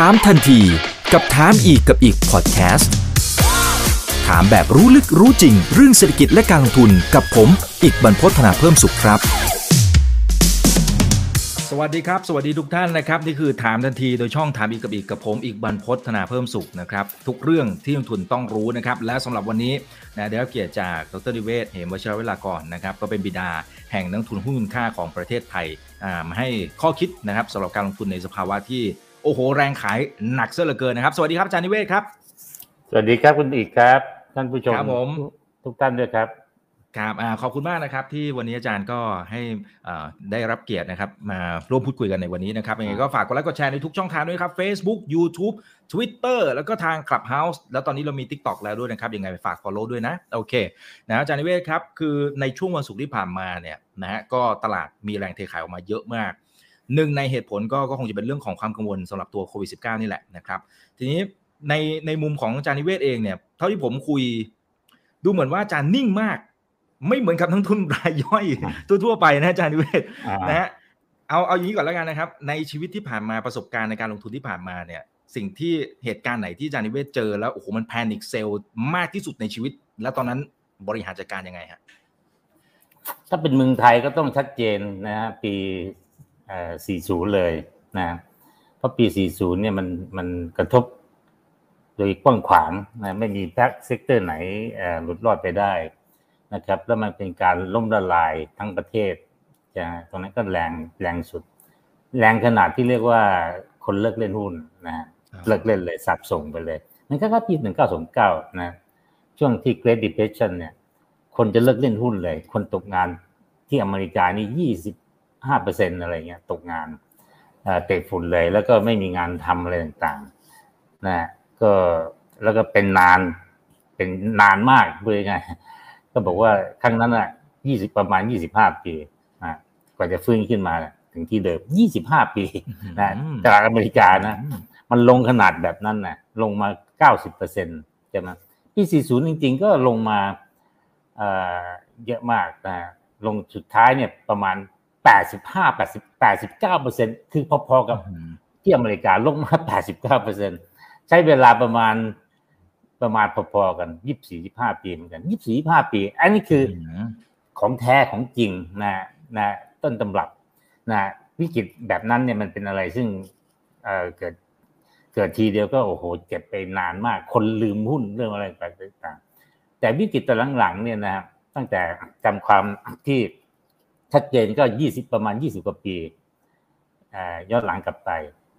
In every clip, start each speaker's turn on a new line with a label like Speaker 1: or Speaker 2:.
Speaker 1: ถามทันทีกับถามอีกกับอีกพอดแคสต์ถามแบบรู้ลึกรู้จริง เรื่องเศรษฐกิจและการลงทุนกับผม อีกบรรพฒนาเพิ่มสุขครับ สวัสดีครับ สวัสดีทุกท่านนะครับ นี่คือถามทันทีโดยช่องถามอีกกับอีกกับผม อีกบรรพฒนาเพิ่มสุขนะครับ ทุกเรื่องที่ลงทุนต้องรู้นะครับ และสำหรับวันนี้นะได้รับเกียรติจากดรนิเวศเหมวชิรเวลากรนะครับ ก็เป็นบิดาแห่งนักทุนหุ้นค่าของประเทศไทยมาให้ข้อคิดนะครับสำหรับการลงทุนในสภาวะที่ โอ้โห แรงขายหนักเสียเหลือเกินนะครับ สวัสดีครับอาจารย์นิเวศครับ
Speaker 2: สวัสดีครับคุณอีกครับ ท่านผู้ชม
Speaker 1: ครับผม
Speaker 2: ทุกท่านด้วยครับ
Speaker 1: ครับอขอบคุณมากนะครับที่วันนี้อาจารย์ก็ให้ได้รับเกียรตินะครับมาร่วมพูดคุยกันในวันนี้นะครับยังไงก็ฝากกดไลค์กดแชร์ในทุกช่องทางด้วยครับ Facebook YouTube Twitter แล้วก็ทาง Clubhouse แล้วตอนนี้เรามี TikTok แล้วด้วยนะครับยังไงไปฝาก Follow ด้วยนะโอเคนะอาจารย์นิเวศครับคือในช่วงวันศุกร์ที่ผ่านมาเนี่ยนะฮะก็ตลาดมีแรงเทขายออกมาเยอะมาก หนึ่งในเหตุผลก็ก็คงจะเป็นเรื่องของความกังวลสำหรับตัวโควิด -19 นี่แหละนะครับ ทีนี้ในในมุมของอาจารย์นิเวศเองเนี่ยเท่าที่ผมคุย ดูเหมือนว่าอาจารย์นิ่งมาก ไม่เหมือนกับทั้งทุนรายย่อยทั่วๆไปนะอาจารย์นิเวศนะฮะเอาเอาอย่างนี้ก่อนแล้วกันนะครับ ในชีวิตที่ผ่านมาประสบการณ์ในการลงทุนที่ผ่านมาเนี่ย สิ่งที่เหตุการณ์ไหนที่อาจารย์นิเวศเจอแล้วโอ้โหมันแพนิคเซลมากที่สุดในชีวิต แล้วตอนนั้นบริหารจัดการยังไงฮะ
Speaker 2: ถ้าเป็นเมืองไทยก็ต้องชัดเจนนะฮะปี 40 เลยนะเพราะปี 40 เนี่ยมันมันกระทบโดยกว้างขวางนะไม่มีแพ็ก sector ไหนหลุดรอดไปได้นะครับ แล้วมันเป็นการล่มละลายทั้งประเทศจะตรงนั้นก็แรงแรงสุด แรงขนาดที่เรียกว่าคนเลิกเล่นหุ้นนะเลิกเล่นเลยสาบส่งไปเลยนั่นก็ปีหนึ่งเก้าสองเก้านะช่วงที่ Great Depression เนี่ย คนจะเลิกเล่นหุ้นเลย คนตกงานที่อเมริกานี่ยี่สิบ ห้าเปอร์เซ็นอะไรเงี้ยตกงานเตะฝุ่นเลย แล้วก็ไม่มีงานทำอะไรต่างๆนะก็แล้วก็เป็นนานเป็นนานมากเพื่อไงก็บอกว่าครั้งนั้นอะยี่สิบประมาณยี่สิบห้าปีนะกว่าจะฟื้นขึ้นมาถึงที่เดิมยี่สิบห้าปีนะตลาดอเมริกานะมันลงขนาดแบบนั้นนะลงมาเก้าสิบเปอร์เซ็นต์ใช่ไหมปีสี่ศูนย์จริง ๆ ก็ลงมาเยอะมากนะลงสุดท้ายเนี่ยประมาณ แปดสิบห้าแปดสิบแปดสิบเก้าเปอร์เซ็นคือพอๆกับที่อเมริกาลงมาแปดสิบเก้าเปอร์เซ็นใช้เวลาประมาณประมาณพอๆกันยี่สี่ยี่ห้าปีเหมือนกันยี่สี่ยี่ห้าปี อันนี้คือของแท้ของจริงนะนะต้นตำรับนะวิกฤตแบบนั้นเนี่ยมันเป็นอะไรซึ่งเอ่อเกิดเกิดทีเดียวก็โอ้โหเจ็บไปนานมาก คนลืมหุ้นเรื่องอะไรต่างๆแต่วิกฤตตอนหลังๆเนี่ยนะตั้งแต่จำความที่ ชัดเจนก็ยี่สิบประมาณยี่สิบกว่าปีย้อนหลังกลับไป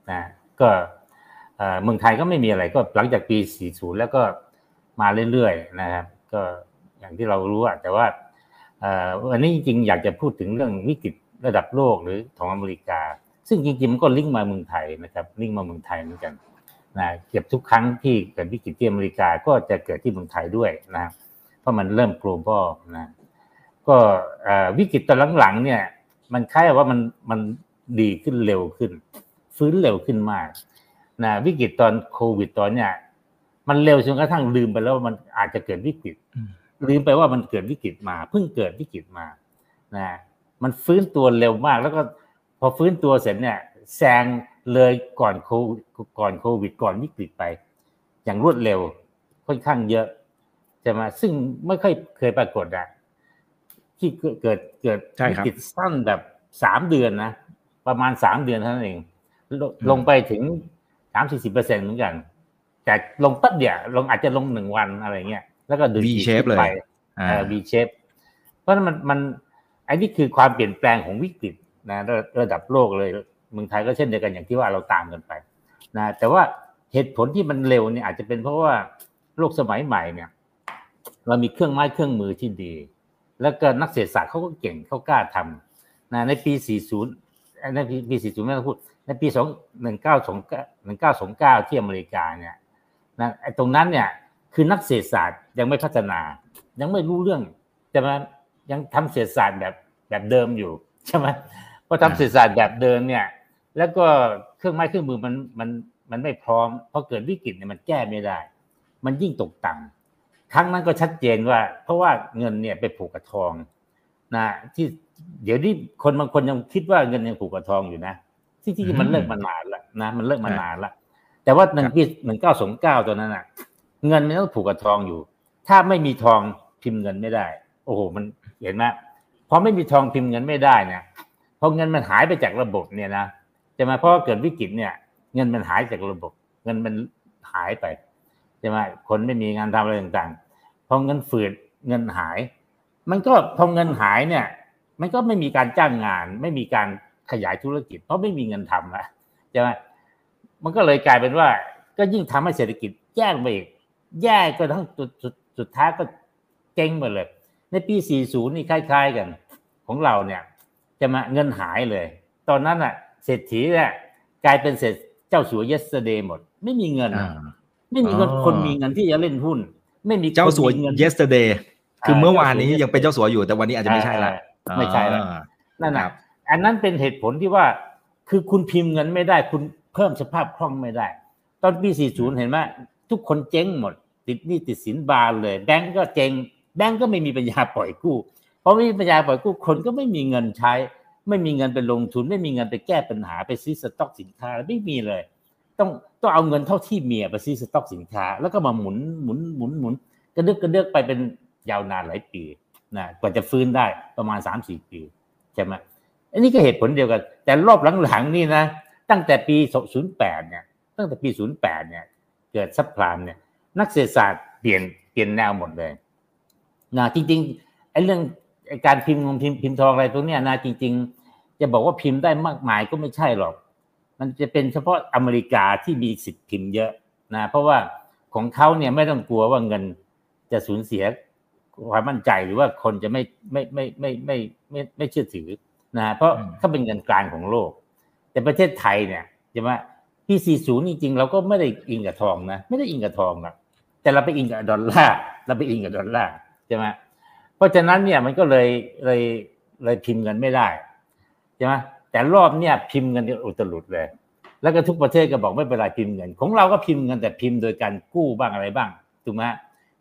Speaker 2: นะก็เมืองไทยก็ไม่มีอะไรก็หลังจากปี 40 แล้วก็มาเรื่อยๆนะครับก็อย่างที่เรารู้อะแต่ว่าวันนี้จริงๆอยากจะพูดถึงเรื่องวิกฤตระดับโลกหรือของอเมริกา ซึ่งจริงๆมันก็ลิงก์มาเมืองไทยนะครับลิงก์มาเมืองไทยเหมือนกันนะเก็บทุกครั้งที่เกิดวิกฤตที่อเมริกาก็จะเกิดที่เมืองไทยด้วยนะเพราะมันเริ่ม global นะ ก็วิกฤตตอนหลังๆเนี่ย มันคล้ายว่ามันมันดีขึ้นเร็วขึ้น ฟื้นเร็วขึ้นมากนะวิกฤตตอนโควิดตอนเนี้ยมันเร็วจนกระทั่งลืมไปแล้วว่ามันอาจจะเกิดวิกฤตลืมไปว่ามันเกิดวิกฤตมา เพิ่งเกิดวิกฤตมานะมันฟื้นตัวเร็วมาก แล้วก็พอฟื้นตัวเสร็จเนี่ยแซงเลยก่อนโคก่อนโควิด ก่อนวิกฤตไป อย่างรวดเร็วค่อนข้างเยอะใช่ไหมซึ่งไม่ค่อยเคยปรากฏอะ ที่เกิดเกิดวิกฤตสั้นแบบสามเดือนนะ ประมาณสามเดือนเท่านั้นเอง ลงไปถึงสามสี่สิบเปอร์เซ็นต์เหมือนกัน แต่ลงปั๊บเดียวลงอาจจะลงหนึ่งวันอะไรเงี้ยแล้วก็
Speaker 1: ดูดีเชฟเลย
Speaker 2: บีเชฟเพราะมันมันไอ้นี่คือความเปลี่ยนแปลงของวิกฤตนะระดับโลกเลยเมืองไทยก็เช่นเดียวกันอย่างที่ว่าเราตามกันไปนะแต่ว่าเหตุผลที่มันเร็วเนี่ยอาจจะเป็นเพราะว่าโลกสมัยใหม่เนี่ย เรามีเครื่องไม้เครื่องมือที่ดี แล้วก็นักเศรษฐศาสตร์เขาก็เก่งเขากล้าทำนะในปี 40 ในปี 40 ไม่ต้องพูด ในปี 2 1929 1929 ที่อเมริกาเนี่ยนะไอ้ตรงนั้นเนี่ยคือนักเศรษฐศาสตร์ยังไม่พัฒนา ยังไม่รู้เรื่องจะมายังทำเศรษฐศาสตร์แบบแบบเดิมอยู่ใช่ไหมพอทำเศรษฐศาสตร์แบบเดิมเนี่ย แล้วก็เครื่องไม้เครื่องมือมันมันมันไม่พร้อมพอเกิดวิกฤตเนี่ยมันแก้ไม่ได้ มันยิ่งตกต่ำ ครั้งนั้นก็ชัดเจนว่า เพราะว่าเงินเนี่ยไปผูกกับทองนะที่เดี๋ยวนี้คนบางคนยังคิดว่าเงินยังผูกกับทองอยู่นะ ที่ที่มันเลิกมานานละนะมันเลิกมานานละแต่ว่าหนึ่งปีหนึ่งเก้าสองเก้าตัวนั้นอะ เงินมันต้องผูกกับทองอยู่ ถ้าไม่มีทองพิมพ์เงินไม่ได้ โอ้โห มันเห็นไหมพอไม่มีทองพิมพ์เงินไม่ได้เนี่ยพอเงินมันหายไปจากระบบเนี่ยนะจะมาเพราะเกิดวิกฤตเนี่ย เงินมันหายจากระบบ เงินมันหายไปใช่ไหมคนไม่มีงานทำอะไรต่างๆ พอเงินฝืดเงินหาย มันก็พอเงินหายเนี่ย มันก็ไม่มีการจ้างงาน ไม่มีการขยายธุรกิจ เพราะไม่มีเงินทำแล้วใช่ไหมมันก็เลยกลายเป็นว่า ก็ยิ่งทำให้เศรษฐกิจแย่ไปอีกแย่ก็ทั้งสุดสุดสุดท้ายก็เจ๊งหมดเลย ในปี 40 นี่คล้ายๆกันของเราเนี่ย จะมาเงินหายเลย ตอนนั้นอะ เศรษฐีเนี่ยกลายเป็นเศรษเจ้าสัว yesterday หมด ไม่มีเงิน
Speaker 1: อ่า
Speaker 2: ไม่มีเงิน
Speaker 1: อ๋อ
Speaker 2: คนมีเงินที่จะเล่นหุ้น ไม่มีคน
Speaker 1: เจ้าสัว
Speaker 2: มีเงิน
Speaker 1: yesterday คือ
Speaker 2: อ่า
Speaker 1: เมื่อวานนี้
Speaker 2: เจ้าสัว
Speaker 1: ยังเป็นเจ้าสัวอยู่แต่วันนี้อาจจะไม่ใช่ละ
Speaker 2: อ่าไม่ใช่ละ
Speaker 1: อ่า
Speaker 2: นั่น
Speaker 1: ครั
Speaker 2: นะ
Speaker 1: บ
Speaker 2: อันนั้นเป็นเหตุผลที่ว่าคือคุณพิมพ์เงินไม่ได้ คุณเพิ่มสภาพคล่องไม่ได้ ตอนปี 40 เห็นไหมทุกคนเจ๊งหมด ติดหนี้ติดสินบานเลย แบงก์ก็เจ๊งแบงก์ก็ไม่มีปัญญาปล่อยกู้เพราะไม่มีปัญญาปล่อยกู้คนก็ไม่มีเงินใช้ ไม่มีเงินไปลงทุน ไม่มีเงินไปแก้ปัญหาไปซื้อสต็อกสินค้าไม่มีเลย ต้องต้องเอาเงินเท่าที่มีไปซื้อสต็อกสินค้า แล้วก็มาหมุนหมุนหมุนหมุนกระดึกกระเดึกไปเป็นยาวนานหลายปีนะกว่าจะฟื้นได้ประมาณสามสี่ปีใช่ไหมอันนี้ก็เหตุผลเดียวกัน แต่รอบหลังๆนี่นะ ตั้งแต่ปี 08 เนี่ย ตั้งแต่ปี 08 เนี่ย เกิดซับพลามเนี่ย นักเศรษฐศาสตร์เปลี่ยนเปลี่ยนแนวหมดเลยนะจริงๆไอ้เรื่องการพิมพ์เงินพิมพ์พิมพ์ทองอะไรตรงเนี้ยนะจริง ๆ จะบอกว่าพิมพ์ได้มากมายก็ไม่ใช่หรอก มันจะเป็นเฉพาะอเมริกาที่มีสิทธิ์พิมพ์เยอะนะเพราะว่าของเขาเนี่ยไม่ต้องกลัวว่าเงินจะสูญเสียความมั่นใจหรือว่าคนจะไม่ไม่ไม่ไม่ไม่ไม่ไม่เชื่อถือนะเพราะเขาเป็นเงินกลางของโลก แต่ประเทศไทยเนี่ยใช่ไหมปี40จริงๆเราก็ไม่ได้อิงกับทองนะไม่ได้อิงกับทองหรอกแต่เราไปอิงกับดอลลาร์เราไปอิงกับดอลลาร์ใช่ไหมเพราะฉะนั้นเนี่ยมันก็เลยเลยเลยพิมพ์เงินไม่ได้ใช่ไหม แต่รอบเนี่ยพิมพ์เงินอุตลุดเลย แล้วก็ทุกประเทศก็บอกไม่เป็นไรพิมพ์เงิน ของเราก็พิมพ์เงินแต่พิมพ์โดยการกู้บ้างอะไรบ้างถูกไหม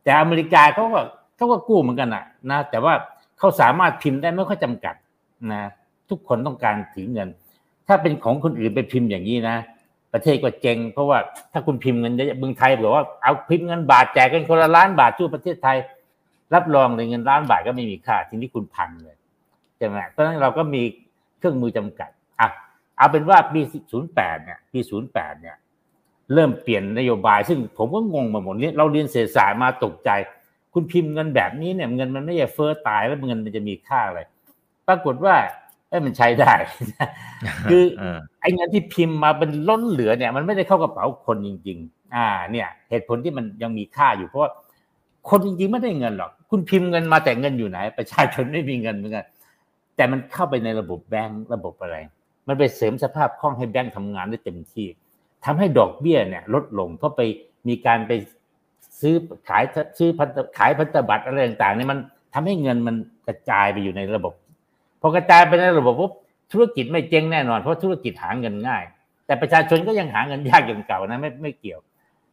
Speaker 2: แต่อเมริกาเขาก็เขาก็กู้เหมือนกันนะนะแต่ว่าเขาสามารถพิมพ์ได้ไม่ค่อยจำกัดนะทุกคนต้องการถือเงิน ถ้าเป็นของคนอื่นไปพิมพ์อย่างนี้นะ ประเทศก็เจงเพราะว่าถ้าคุณพิมพ์เงินเยอะเมืองไทยบอกว่าเอาพิมพ์เงินบาทแจกกันคนละล้านบาททั่วประเทศไทย รับรองเลยเงินล้านบาทก็ไม่มีค่าทีนี้คุณพังเลยใช่ไหมเพราะฉะนั้นเราก็มี เครื่องมือจำกัดอะเอาเป็นว่าปี 08 เนี่ย ปี 08 เนี่ย เริ่มเปลี่ยนนโยบาย ซึ่งผมก็งงมาหมดเนี่ยเราเรียนเศรษฐศาสตร์มาตกใจ คุณพิมพ์เงินแบบนี้เนี่ย เงินมันไม่ใช่เฟ้อตายแล้วเงินมันจะมีค่าอะไร ปรากฏว่าเอ้ยมันใช้ได้ คือ
Speaker 1: เออ
Speaker 2: ไอ้เงินที่พิมพ์มาเป็นล้นเหลือเนี่ย มันไม่ได้เข้ากระเป๋าคนจริง ๆ อ่า เนี่ย เหตุผลที่มันยังมีค่าอยู่เพราะว่าคนจริงๆไม่ได้เงินหรอก คุณพิมพ์เงินมาแต่เงินอยู่ไหน ประชาชนไม่มีเงินเหมือนกัน แต่มันเข้าไปในระบบแบงก์ระบบอะไร มันไปเสริมสภาพคล่องให้แบงก์ทำงานได้เต็มที่ทำให้ดอกเบี้ยเนี่ยลดลงเพราะไปมีการไปซื้อขายซื้อพันขายพันธบัตรอะไรต่างๆเนี่ยมันทำให้เงินมันกระจายไปอยู่ในระบบพอกระจายไปในระบบปุ๊บธุรกิจไม่เจ๊งแน่นอนเพราะธุรกิจหาเงินง่าย แต่ประชาชนก็ยังหาเงินยากอย่างเก่านะไม่ไม่เกี่ยว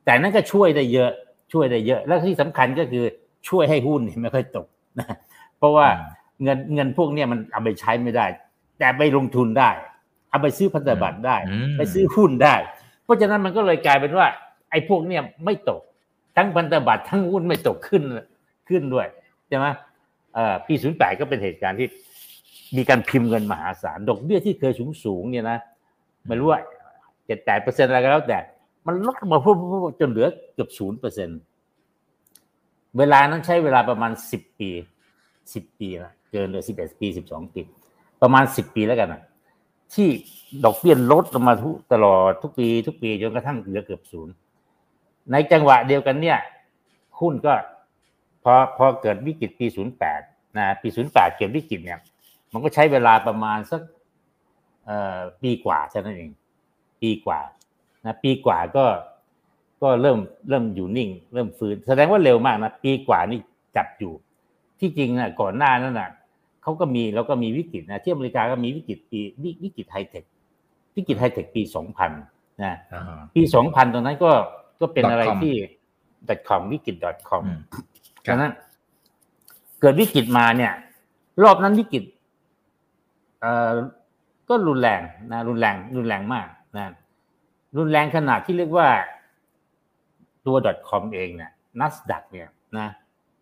Speaker 2: แต่นั่นก็ช่วยได้เยอะช่วยได้เยอะ แล้วที่สำคัญก็คือช่วยให้หุ้นไม่ค่อยตกนะเพราะว่า เงินเงินพวกเนี้ยมันเอาไปใช้ไม่ได้ แต่ไปลงทุนได้ เอาไปซื้อพันธบัตรได้
Speaker 1: อืม
Speaker 2: ไปซื้อหุ้นได้ เพราะฉะนั้นมันก็เลยกลายเป็นว่า ไอ้พวกเนี้ยไม่ตก ทั้งพันธบัตรทั้งหุ้นไม่ตกขึ้นขึ้นด้วยใช่ไหมเอ่อปีศูนย์แปดก็เป็นเหตุการณ์ที่มีการพิมพ์เงินมหาศาลดอกเบี้ยที่เคยสูงสูงๆเนี่ยนะไม่รู้ว่าเจ็ดแปดเปอร์เซ็นอะไรก็แล้วแต่ มันลดลงมาพุ่งจนเหลือเกือบศูนย์เปอร์เซ็นเวลานั้นใช้เวลาประมาณสิบปีสิบปีละ เกินเลยสิบเอ็ดปีสิบสองปี ประมาณสิบปีแล้วกันนะที่ดอกเบี้ยลดลงมาทุกตลอดทุกปี ทุกปีจนกระทั่งเหลือเกือบศูนย์ในจังหวะเดียวกันเนี่ยหุ้นก็พอพอเกิดวิกฤตปีศูนย์แปดนะปีศูนย์แปดเกิดวิกฤตเนี่ย มันก็ใช้เวลาประมาณสักเอ่อปีกว่าเท่านั้นเอง ปีกว่านะปีกว่าก็ก็เริ่มเริ่มอยู่นิ่ง เริ่มฟื้น แสดงว่าเร็วมากนะปีกว่านี่จับอยู่ ที่จริงนะก่อนหน้านั้นนะ เขาก็มีแล้วก็มีวิกฤตนะที่อเมริกาก็มีวิกฤตปีวิวิกฤตไฮเทควิกฤตไฮเทคปีสองพันนะ
Speaker 1: อ่า
Speaker 2: ปีสองพันตอนนั้นก็ก็เป็นอะไร
Speaker 1: .com
Speaker 2: ที่ .com วิกฤต .com
Speaker 1: อืมครับ
Speaker 2: ดังนั้นเกิดวิกฤตมาเนี่ย รอบนั้นวิกฤตเอ่อก็รุนแรงนะ รุนแรง รุนแรงมากนะรุนแรงขนาดที่เรียกว่าตัว .com เองเนี่ยนัสดักเนี่ยนะ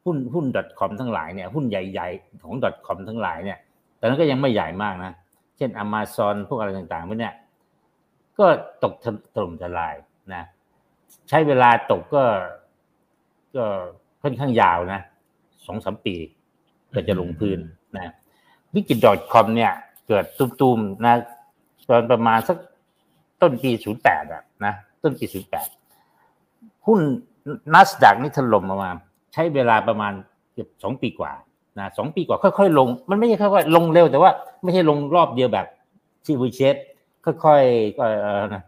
Speaker 2: หุ้นหุ้น .com ทั้งหลายเนี่ยหุ้นใหญ่ๆของ .com ทั้งหลายเนี่ยแต่นั้นก็ยังไม่ใหญ่มากนะ เช่น Amazon พวกอะไรต่างๆพวกเนี้ยก็ตกถล่มทลายนะใช้เวลาตกก็ก็ค่อนข้างยาวนะสองสามปีก็จะลงพื้นนะวิกฤต .com เนี่ยเกิดตุ้มๆนะตอนประมาณสักต้นปี 08อะนะต้นปี 08 หุ้นนัสดักนี่ถล่มประมาณ ใช้เวลาประมาณเกือบสองปีกว่านะสองปีกว่าค่อยๆลง มันไม่ใช่ค่อยๆลงเร็วแต่ว่าไม่ใช่ลงรอบเดียวแบบที่วิเชตค่อยๆก็นะ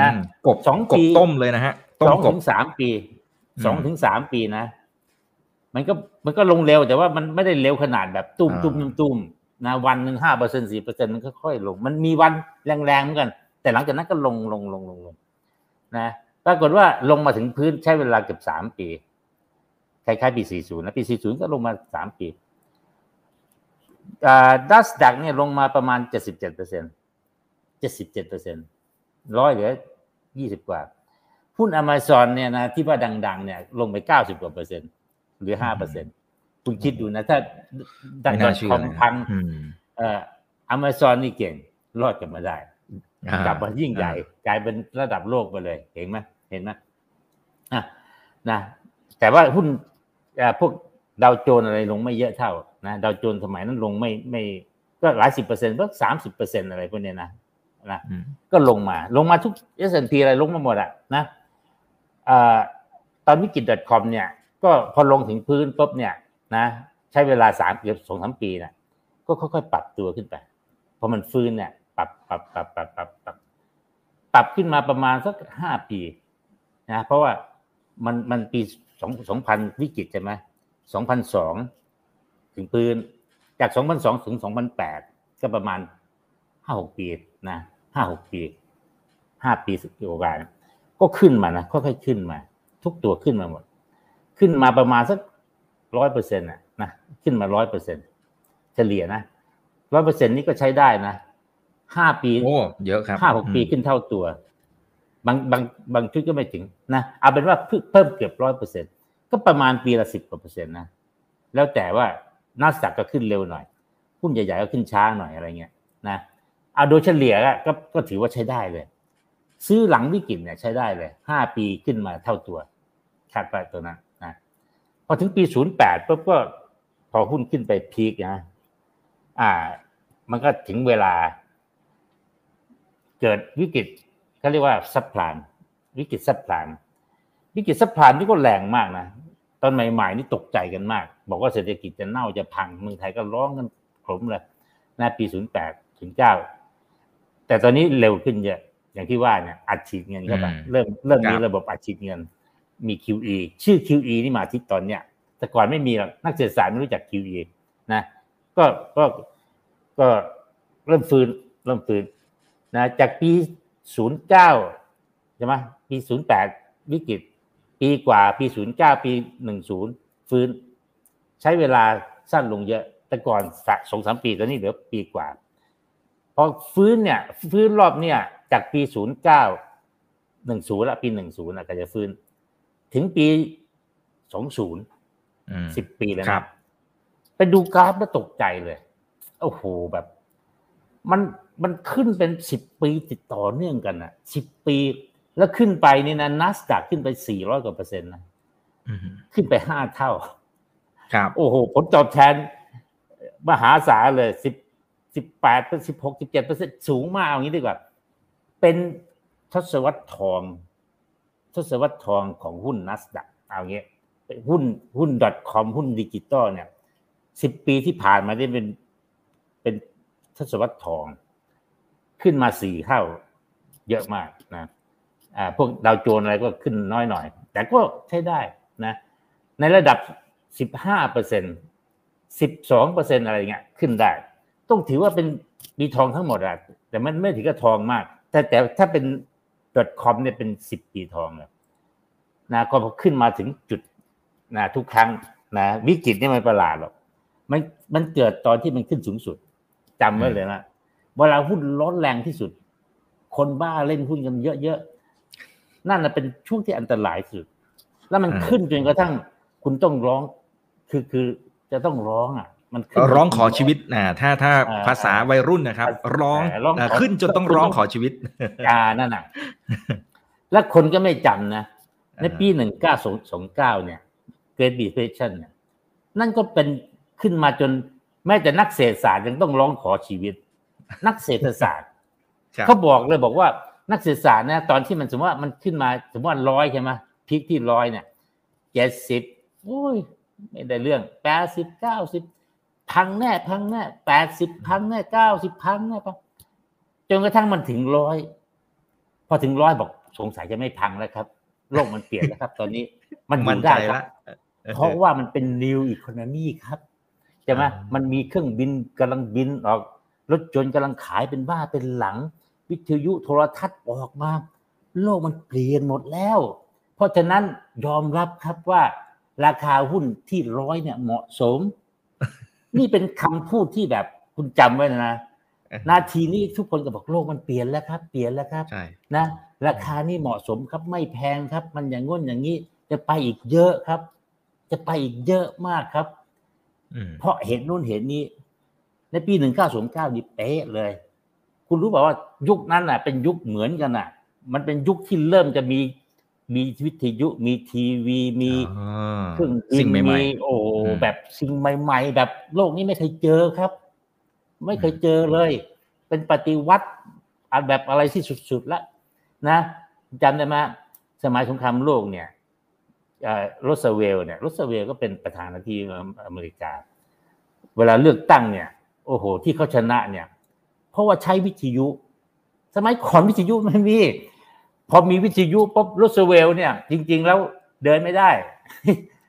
Speaker 2: นะ
Speaker 1: กบ
Speaker 2: สอง
Speaker 1: ก
Speaker 2: ปี
Speaker 1: บต้มเลยนะฮะต้
Speaker 2: ส
Speaker 1: ม
Speaker 2: อง
Speaker 1: ก
Speaker 2: ถึ
Speaker 1: บ
Speaker 2: งสามปี
Speaker 1: อืม
Speaker 2: สองถึงสามปีนะ มันก็มันก็ลงเร็วแต่ว่ามันไม่ได้เร็วขนาดแบบตุ้ม
Speaker 1: อ่า
Speaker 2: ตุ้มตุ้มตุ้มนะวันหนึ่งห้าเปอร์เซ็นสี่เปอร์เซ็นมันค่อยๆลง มันมีวันแรงๆเหมือนกัน แต่หลังจากนั้นก็ลงลงลงลงลงนะปรากฏว่าลงมาถึงพื้นใช้เวลาเกือบสามปี คล้ายๆปีสี่ศูนย์นะ ปีสี่ศูนย์ก็ลงมาสามปีดัสดักเนี่ยลงมาประมาณเจ็ดสิบเจ็ดเปอร์เซ็นเจ็ดสิบเจ็ดเปอร์เซ็นร้อยเหลือยี่สิบกว่า หุ้นอเมซอนเนี่ยนะที่ว่าดัง ๆ เนี่ยลงไปเก้าสิบกว่าเปอร์เซ็นต์หรือห้าเปอร์เซ็นต์คุณคิดดูนะ ถ้าดั
Speaker 1: ไม่
Speaker 2: ง
Speaker 1: น่าเชื่อ
Speaker 2: คอม
Speaker 1: นะ
Speaker 2: พัง
Speaker 1: อืม
Speaker 2: เอ่ออเมซอนนี่เก่ง รอดกลับมาได้
Speaker 1: อ่าก
Speaker 2: ลับมายิ่งใหญ่ กลายเป็นระดับโลกไปเลย เห็นไหมเห็นไหมอะนะแต่ว่าหุ้นเอ่อ พวกดาวโจนส์อะไรลงไม่เยอะเท่านะดาวโจนส์สมัยนั้นลงไม่ไม่ก็หลายสิบเปอร์เซ็นต์ก็สามสิบเปอร์เซ็นต์อะไรพวกเนี้ยนะนะ
Speaker 1: อืม
Speaker 2: ก็ลงมาลงมาทุก S&P อะไรลงมาหมดอะนะเอ่อตอนวิกฤต .com เนี่ย ก็พอลงถึงพื้นปุ๊บเนี่ยนะใช้เวลาสามเกือบสองสามปีนะก็ค่อยๆปรับตัวขึ้นไปพอมันฟื้นเนี่ยปรับปรับปรับปรับปรับปรับปรับขึ้นมาประมาณสักห้าปีนะเพราะว่า มันมันปีสองสองพันวิกฤตใช่ไหมสองพันสองถึงพื้นจากสองพันสองถึงสองพันแปดก็ประมาณห้าหกปีนะห้าหกปีห้าปีสิบปีกว่าๆก็ขึ้นมานะค่อยๆขึ้นมา ทุกตัวขึ้นมาหมด ขึ้นมาประมาณสักร้อยเปอร์เซ็นต์นะนะขึ้นมาร้อยเปอร์เซ็นต์เฉลี่ยนะร้อยเปอร์เซ็นต์นี้ก็ใช้ได้นะห้าปี
Speaker 1: โอ้เยอะครับ
Speaker 2: ห้าหกปี
Speaker 1: อืม
Speaker 2: ขึ้นเท่าตัว บางบางบางชุดก็ไม่ถึงนะเอาเป็นว่าเพิ่มเกือบร้อยเปอร์เซ็นก็ประมาณปีละสิบกว่าเปอร์เซ็นต์นะแล้วแต่ว่านัสดักก็ขึ้นเร็วหน่อยหุ้นใหญ่ๆก็ขึ้นช้าหน่อยอะไรเงี้ยนะเอาโดยเฉลี่ยก็ก็ถือว่าใช้ได้เลย ซื้อหลังวิกฤตเนี่ยใช้ได้เลยห้าปีขึ้นมาเท่าตัวคาดไปตัวนั้นนะพอถึงปีศูนย์แปดปุ๊บก็พอหุ้นขึ้นไป peak นะอ่า มันก็ถึงเวลา เกิดวิกฤต เขาเรียกว่า subprime วิกฤต subprime วิกฤต subprime นี่ก็แรงมากนะตอนใหม่ๆนี่ตกใจกันมาก บอกว่าเศรษฐกิจจะเน่าจะพังเมืองไทยก็ร้องกันโครมเลยนะปีศูนย์แปดถึงเก้าแต่ตอนนี้เร็วขึ้นเยอะอย่างที่ว่าเนี่ยอัดฉีดเงินเข้าไป
Speaker 1: อืม
Speaker 2: เริ่มเริ่มมี
Speaker 1: ครับ
Speaker 2: ระบบอัดฉีดเงิน มี QE ชื่อ QE นี่มาที่ตอนเนี้ยแต่ก่อนไม่มีหรอกนักเศรษฐศาสตร์ไม่รู้จัก QE นะ ก็ก็ก็เริ่มฟื้นเริ่มฟื้นนะจากปี ศูนย์เก้าใช่ไหมปีศูนย์แปดวิกฤต ปีกว่าปีศูนย์เก้าปีหนึ่งศูนย์ฟื้น ใช้เวลาสั้นลงเยอะ แต่ก่อนสองสามปีตอนนี้เหลือปีกว่า พอฟื้นเนี่ย ฟื้นรอบเนี่ยจากปีศูนย์เก้าหนึ่งศูนย์ละปีหนึ่งศูนย์ก็จะฟื้น ถึงปีสองศูนย์
Speaker 1: อืม
Speaker 2: สิบปีเลย
Speaker 1: ครั
Speaker 2: นะ
Speaker 1: บ
Speaker 2: ไปดูกราฟแล้วตกใจเลยโอ้โหแบบ มันมันขึ้นเป็นสิบปีติดต่อเนื่องกันนะสิบปี แล้วขึ้นไปนี่นะนัสดักขึ้นไปสี่ร้อยกว่าเปอร์เซ็นต์นะ
Speaker 1: อืม
Speaker 2: ขึ้นไปห้าเท่า
Speaker 1: ครับ
Speaker 2: โอ้โหผลตอบแทน มหาศาลเลยสิบสิบแปดสิบหกสิบเจ็ดเปอร์เซ็นสูงมากเอางี้ดีกว่า เป็นทศวรรษทอง ทศวรรษทองของหุ้นนัสดักเอางี้หุ้นหุ้น .com หุ้นดิจิตอลเนี่ยสิบปีที่ผ่านมาได้เป็นเป็น ทศวรรษทอง ขึ้นมาสี่เท่า เยอะมากนะอ่าพวกดาวโจนส์อะไรก็ขึ้นน้อยหน่อย แต่ก็ใช้ได้นะ ในระดับสิบห้าเปอร์เซ็นสิบสองเปอร์เซ็นอะไรเงี้ยขึ้นได้ ต้องถือว่าเป็นมีทองทั้งหมดอะแต่มันไม่ถือกับทองมาก แต่แต่ถ้าเป็น .com เนี่ยเป็นสิบปีทองเลยนะก็ขึ้นมาถึงจุดนะทุกครั้งนะวิกฤตนี่ไม่ประหลาดหรอกมันมันเกิดตอนที่มันขึ้นสูงสุด จำไว้เลยนะเวลาหุ้นร้อนแรงที่สุด คนบ้าเล่นหุ้นกันเยอะนั่นน่ะเป็นช่วงที่อันตรายสุด แล้วมัน
Speaker 1: อ่า
Speaker 2: ขึ้นจนกระทั่ง คุณต้องร้อง คือคือจะต้องร้องอะ มันขึ้น
Speaker 1: ร้องขอชีวิตนะถ้าถ้า
Speaker 2: อ่า
Speaker 1: ภาษาวัยรุ่นนะครับ ร้อง
Speaker 2: อ่าร้องขอ
Speaker 1: อ่าขึ้นจนต้องร้องขอชีวิต
Speaker 2: อ่านั่นน่ะ แล้วคนก็ไม่จำนะในปี
Speaker 1: อ่า
Speaker 2: หนึ่งเก้าสองเก้าเนี่ย Great Depression เนี่ยนั่นก็เป็นขึ้นมาจน แม้แต่นักเศรษฐศาสตร์ยังต้องร้องขอชีวิต นักเศรษฐศาสตร์
Speaker 1: ครับ
Speaker 2: เขาบอกเลยบอกว่านักเศรษฐศาสตร์เนี่ยตอนที่มันสมมติว่ามันขึ้นมาสมมติว่าร้อยใช่ไหมพีคที่ร้อยเนี่ยเจ็ดสิบโอ้ยไม่ได้เรื่องแปดสิบเก้าสิบพังแน่พังแน่แปดสิบพังแน่เก้าสิบพังแน่ปะจนกระทั่งมันถึงร้อยพอถึงร้อยบอกสงสัยจะไม่พังแล้วครับ โลกมันเปลี่ยนแล้วครับ ตอนนี้มันอ
Speaker 1: มั่น
Speaker 2: ยู่
Speaker 1: ใจ
Speaker 2: ได้ครั
Speaker 1: ละ
Speaker 2: บเพราะว่ามันเป็น new economy ครับ ใช่ไหม
Speaker 1: อ่า
Speaker 2: มันมีเครื่องบินกำลังบินออกรถยนต์กำลังขายเป็นบ้าเป็นหลัง วิทยุโทรทัศน์ออกมา โลกมันเปลี่ยนหมดแล้ว เพราะฉะนั้นยอมรับครับว่า ราคาหุ้นที่ร้อยเนี่ยเหมาะสม นี่เป็นคำพูดที่แบบคุณจำไว้นะ นาทีนี้ทุกคนก็บอกโลกมันเปลี่ยนแล้วครับ เปลี่ยนแล้วครับ
Speaker 1: ใช่
Speaker 2: นะราคานี่เหมาะสมครับไม่แพงครับ มันอย่างง้นอย่างนี้ จะไปอีกเยอะครับ จะไปอีกเยอะมากครับ
Speaker 1: อืม
Speaker 2: เพราะเห็นนู่นเห็นนี้ ในปีหนึ่งเก้าสเก้านี่เป๊ะเลย คุณรู้เปล่าว่ายุคนั้นน่ะ เป็นยุคเหมือนกันน่ะ มันเป็นยุคที่เริ่มจะมีมีวิทยุมีทีวีมี
Speaker 1: อ๋อ
Speaker 2: เครื่องบิ
Speaker 1: สิ่
Speaker 2: น
Speaker 1: งใหม่
Speaker 2: มีโอ้
Speaker 1: อืม
Speaker 2: แบบสิ่งใหม่ ๆ แบบโลกนี้ไม่เคยเจอครับ ไม่เคยเจอเลย เป็นปฏิวัติอันแบบอะไรที่สุดๆแล้วนะจำได้ไหมสมัยสงครามโลกเนี่ย Roosevelt เนี่ย Roosevelt ก็เป็นประธานาธิบดีอเมริกา เวลาเลือกตั้งเนี่ย โอ้โห ที่เขาชนะเนี่ย เพราะว่าใช้วิทยุ สมัยก่อนวิทยุไม่มี พอมีวิทยุปุ๊บ Roosevelt เนี่ย จริง ๆ แล้วเดินไม่ได้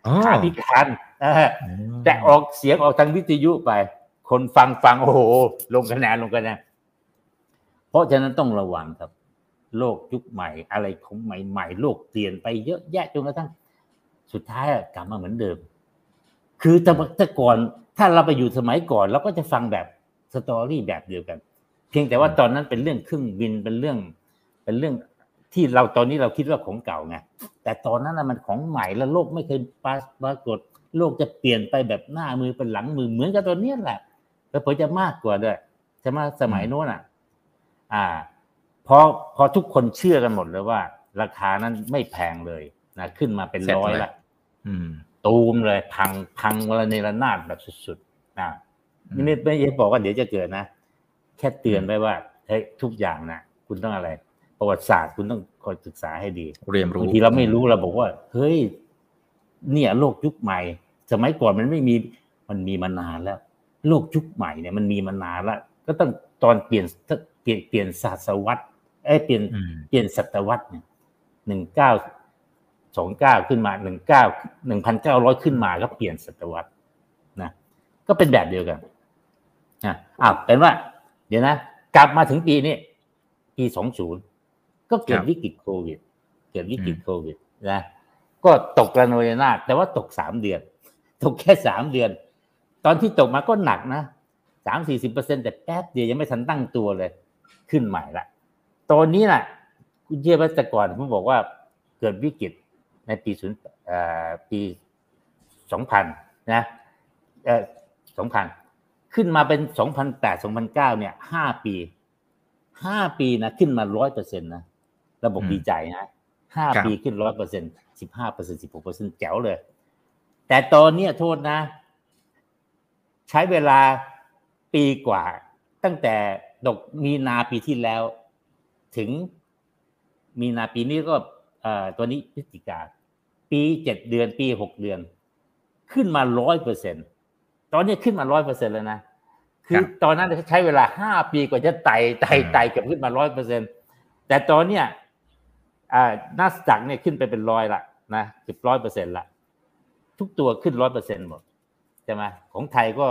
Speaker 1: อ๋อ
Speaker 2: ขาพิการเออ
Speaker 1: อืม
Speaker 2: แต่ออกเสียงออกทางวิทยุไป คนฟังฟังโอ้โห ลงคะแนนลงคะแนนเพราะฉะนั้นต้องระวังครับ โลกยุคใหม่อะไรของใหม่ๆโลกเปลี่ยนไปเยอะแยะจนกระทั่ง สุดท้ายอะกลับมาเหมือนเดิม คือแต่แต่ก่อนถ้าเราไปอยู่สมัยก่อนเราก็จะฟังแบบสตอรี่แบบเดียวกัน เพียงแต่ว่าตอนนั้นเป็นเรื่องเครื่องบินเป็นเรื่อง เป็นเรื่องที่เราตอนนี้เราคิดว่าของเก่าไงแต่ตอนนั้นนะมันของใหม่แล้วโลกไม่เคยปรากฏโลกจะเปลี่ยนไปแบบหน้ามือเป็นหลังมือเหมือนกับตอนเนี้ยแหละแล้วเผลอจะมากกว่าด้วยใช่ไหมสมัยโน้นอะ อ่าพอพอทุกคนเชื่อกันหมดเลยว่า ราคานั้นไม่แพงเลย นะขึ้นมาเป็น
Speaker 1: เสร็จ
Speaker 2: ร้อย
Speaker 1: เลย
Speaker 2: ละ
Speaker 1: อืม
Speaker 2: ตูมเลยพังพังวันละเนระนาดแบบสุดๆนะ
Speaker 1: อืม
Speaker 2: นี่ไม่ไม่ใช่บอกว่าเดี๋ยวจะเกิดนะแค่เตือนไปว่าเฮ้ยทุกอย่างนะคุณต้องอะไร ประวัติศาสตร์คุณต้องคอยศึกษาให้ดี
Speaker 1: เรียนรู้
Speaker 2: บางทีเราไม่รู้เราบอกว่า เฮ้ย เนี่ย โลกยุคใหม่ สมัยก่อนมันไม่มีมันมีมานานแล้ว โลกยุคใหม่เนี่ย มันมีมานานแล้ว ก็ต้องตอนเปลี่ยนเปลี่ยนเปลี่ยนศาสวรรษเอ้ยเปลี่ยน
Speaker 1: อืม
Speaker 2: เปลี่ยนศตวรรษเนี่ยหนึ่งเก้า สองเก้าขึ้นมาหนึ่งเก้าหนึ่งพันเก้าร้อยขึ้นมาก็เปลี่ยนศตวรรษนะก็เป็นแบบเดียวกันนะอ้าวเป็นว่า เดี๋ยวนะ กลับมาถึงปีนี้ปีสองศูนย์ก็เกิดวิกฤตโควิด เกิดวิกฤตโควิดนะก็ตกระโนยนาถแต่ว่าตกสามเดือน ตกแค่สามเดือน ตอนที่ตกมาก็หนักนะสามสี่สิบเปอร์เซ็นแต่แป๊บเดียวยังไม่ทันตั้งตัวเลย ขึ้นใหม่ละตอนนี้น่ะ คุณเชื่อไหมแต่ก่อนผมบอกว่าเกิดวิกฤต ในปีศูนย์เอ่อปีสองพันนะเอ่อสองพันขึ้นมาเป็นสองพันแปดสองพันเก้าเนี่ยห้าปีห้าปีนะขึ้นมาร้อยเปอร์เซ็นต์นะระบบ
Speaker 1: อืม
Speaker 2: ดีใจนะห้า
Speaker 1: ครับ
Speaker 2: ปีขึ้นร้อยเปอร์เซ็นสิบห้าเปอร์เซ็นสิบหกเปอร์เซ็นแจ๋วเลย แต่ตอนเนี้ยโทษนะ ใช้เวลาปีกว่า ตั้งแต่ดกมีนาปีที่แล้ว ถึงมีนาปีนี้ก็เอ่อตัวนี้พฤศจิกา ปีเจ็ดเดือนปีหกเดือน ขึ้นมาร้อยเปอร์เซ็นตอนนี้ขึ้นมาร้อยเปอร์เซ็นแล้วนะคือ
Speaker 1: ครับ
Speaker 2: ตอนนั้นใช้เวลาห้าปีกว่าจะไต่ไต่
Speaker 1: อืม
Speaker 2: ไต่เกับขึ้นมาร้อยเปอร์เซ็นแต่ตอนเนี้ยอ่านัสดักเนี่ยขึ้นไปเป็นร้อยละนะเกือบร้อยเปอร์เซ็นละทุกตัวขึ้นร้อยเปอร์เซ็นหมดใช่ไหมของไทยก็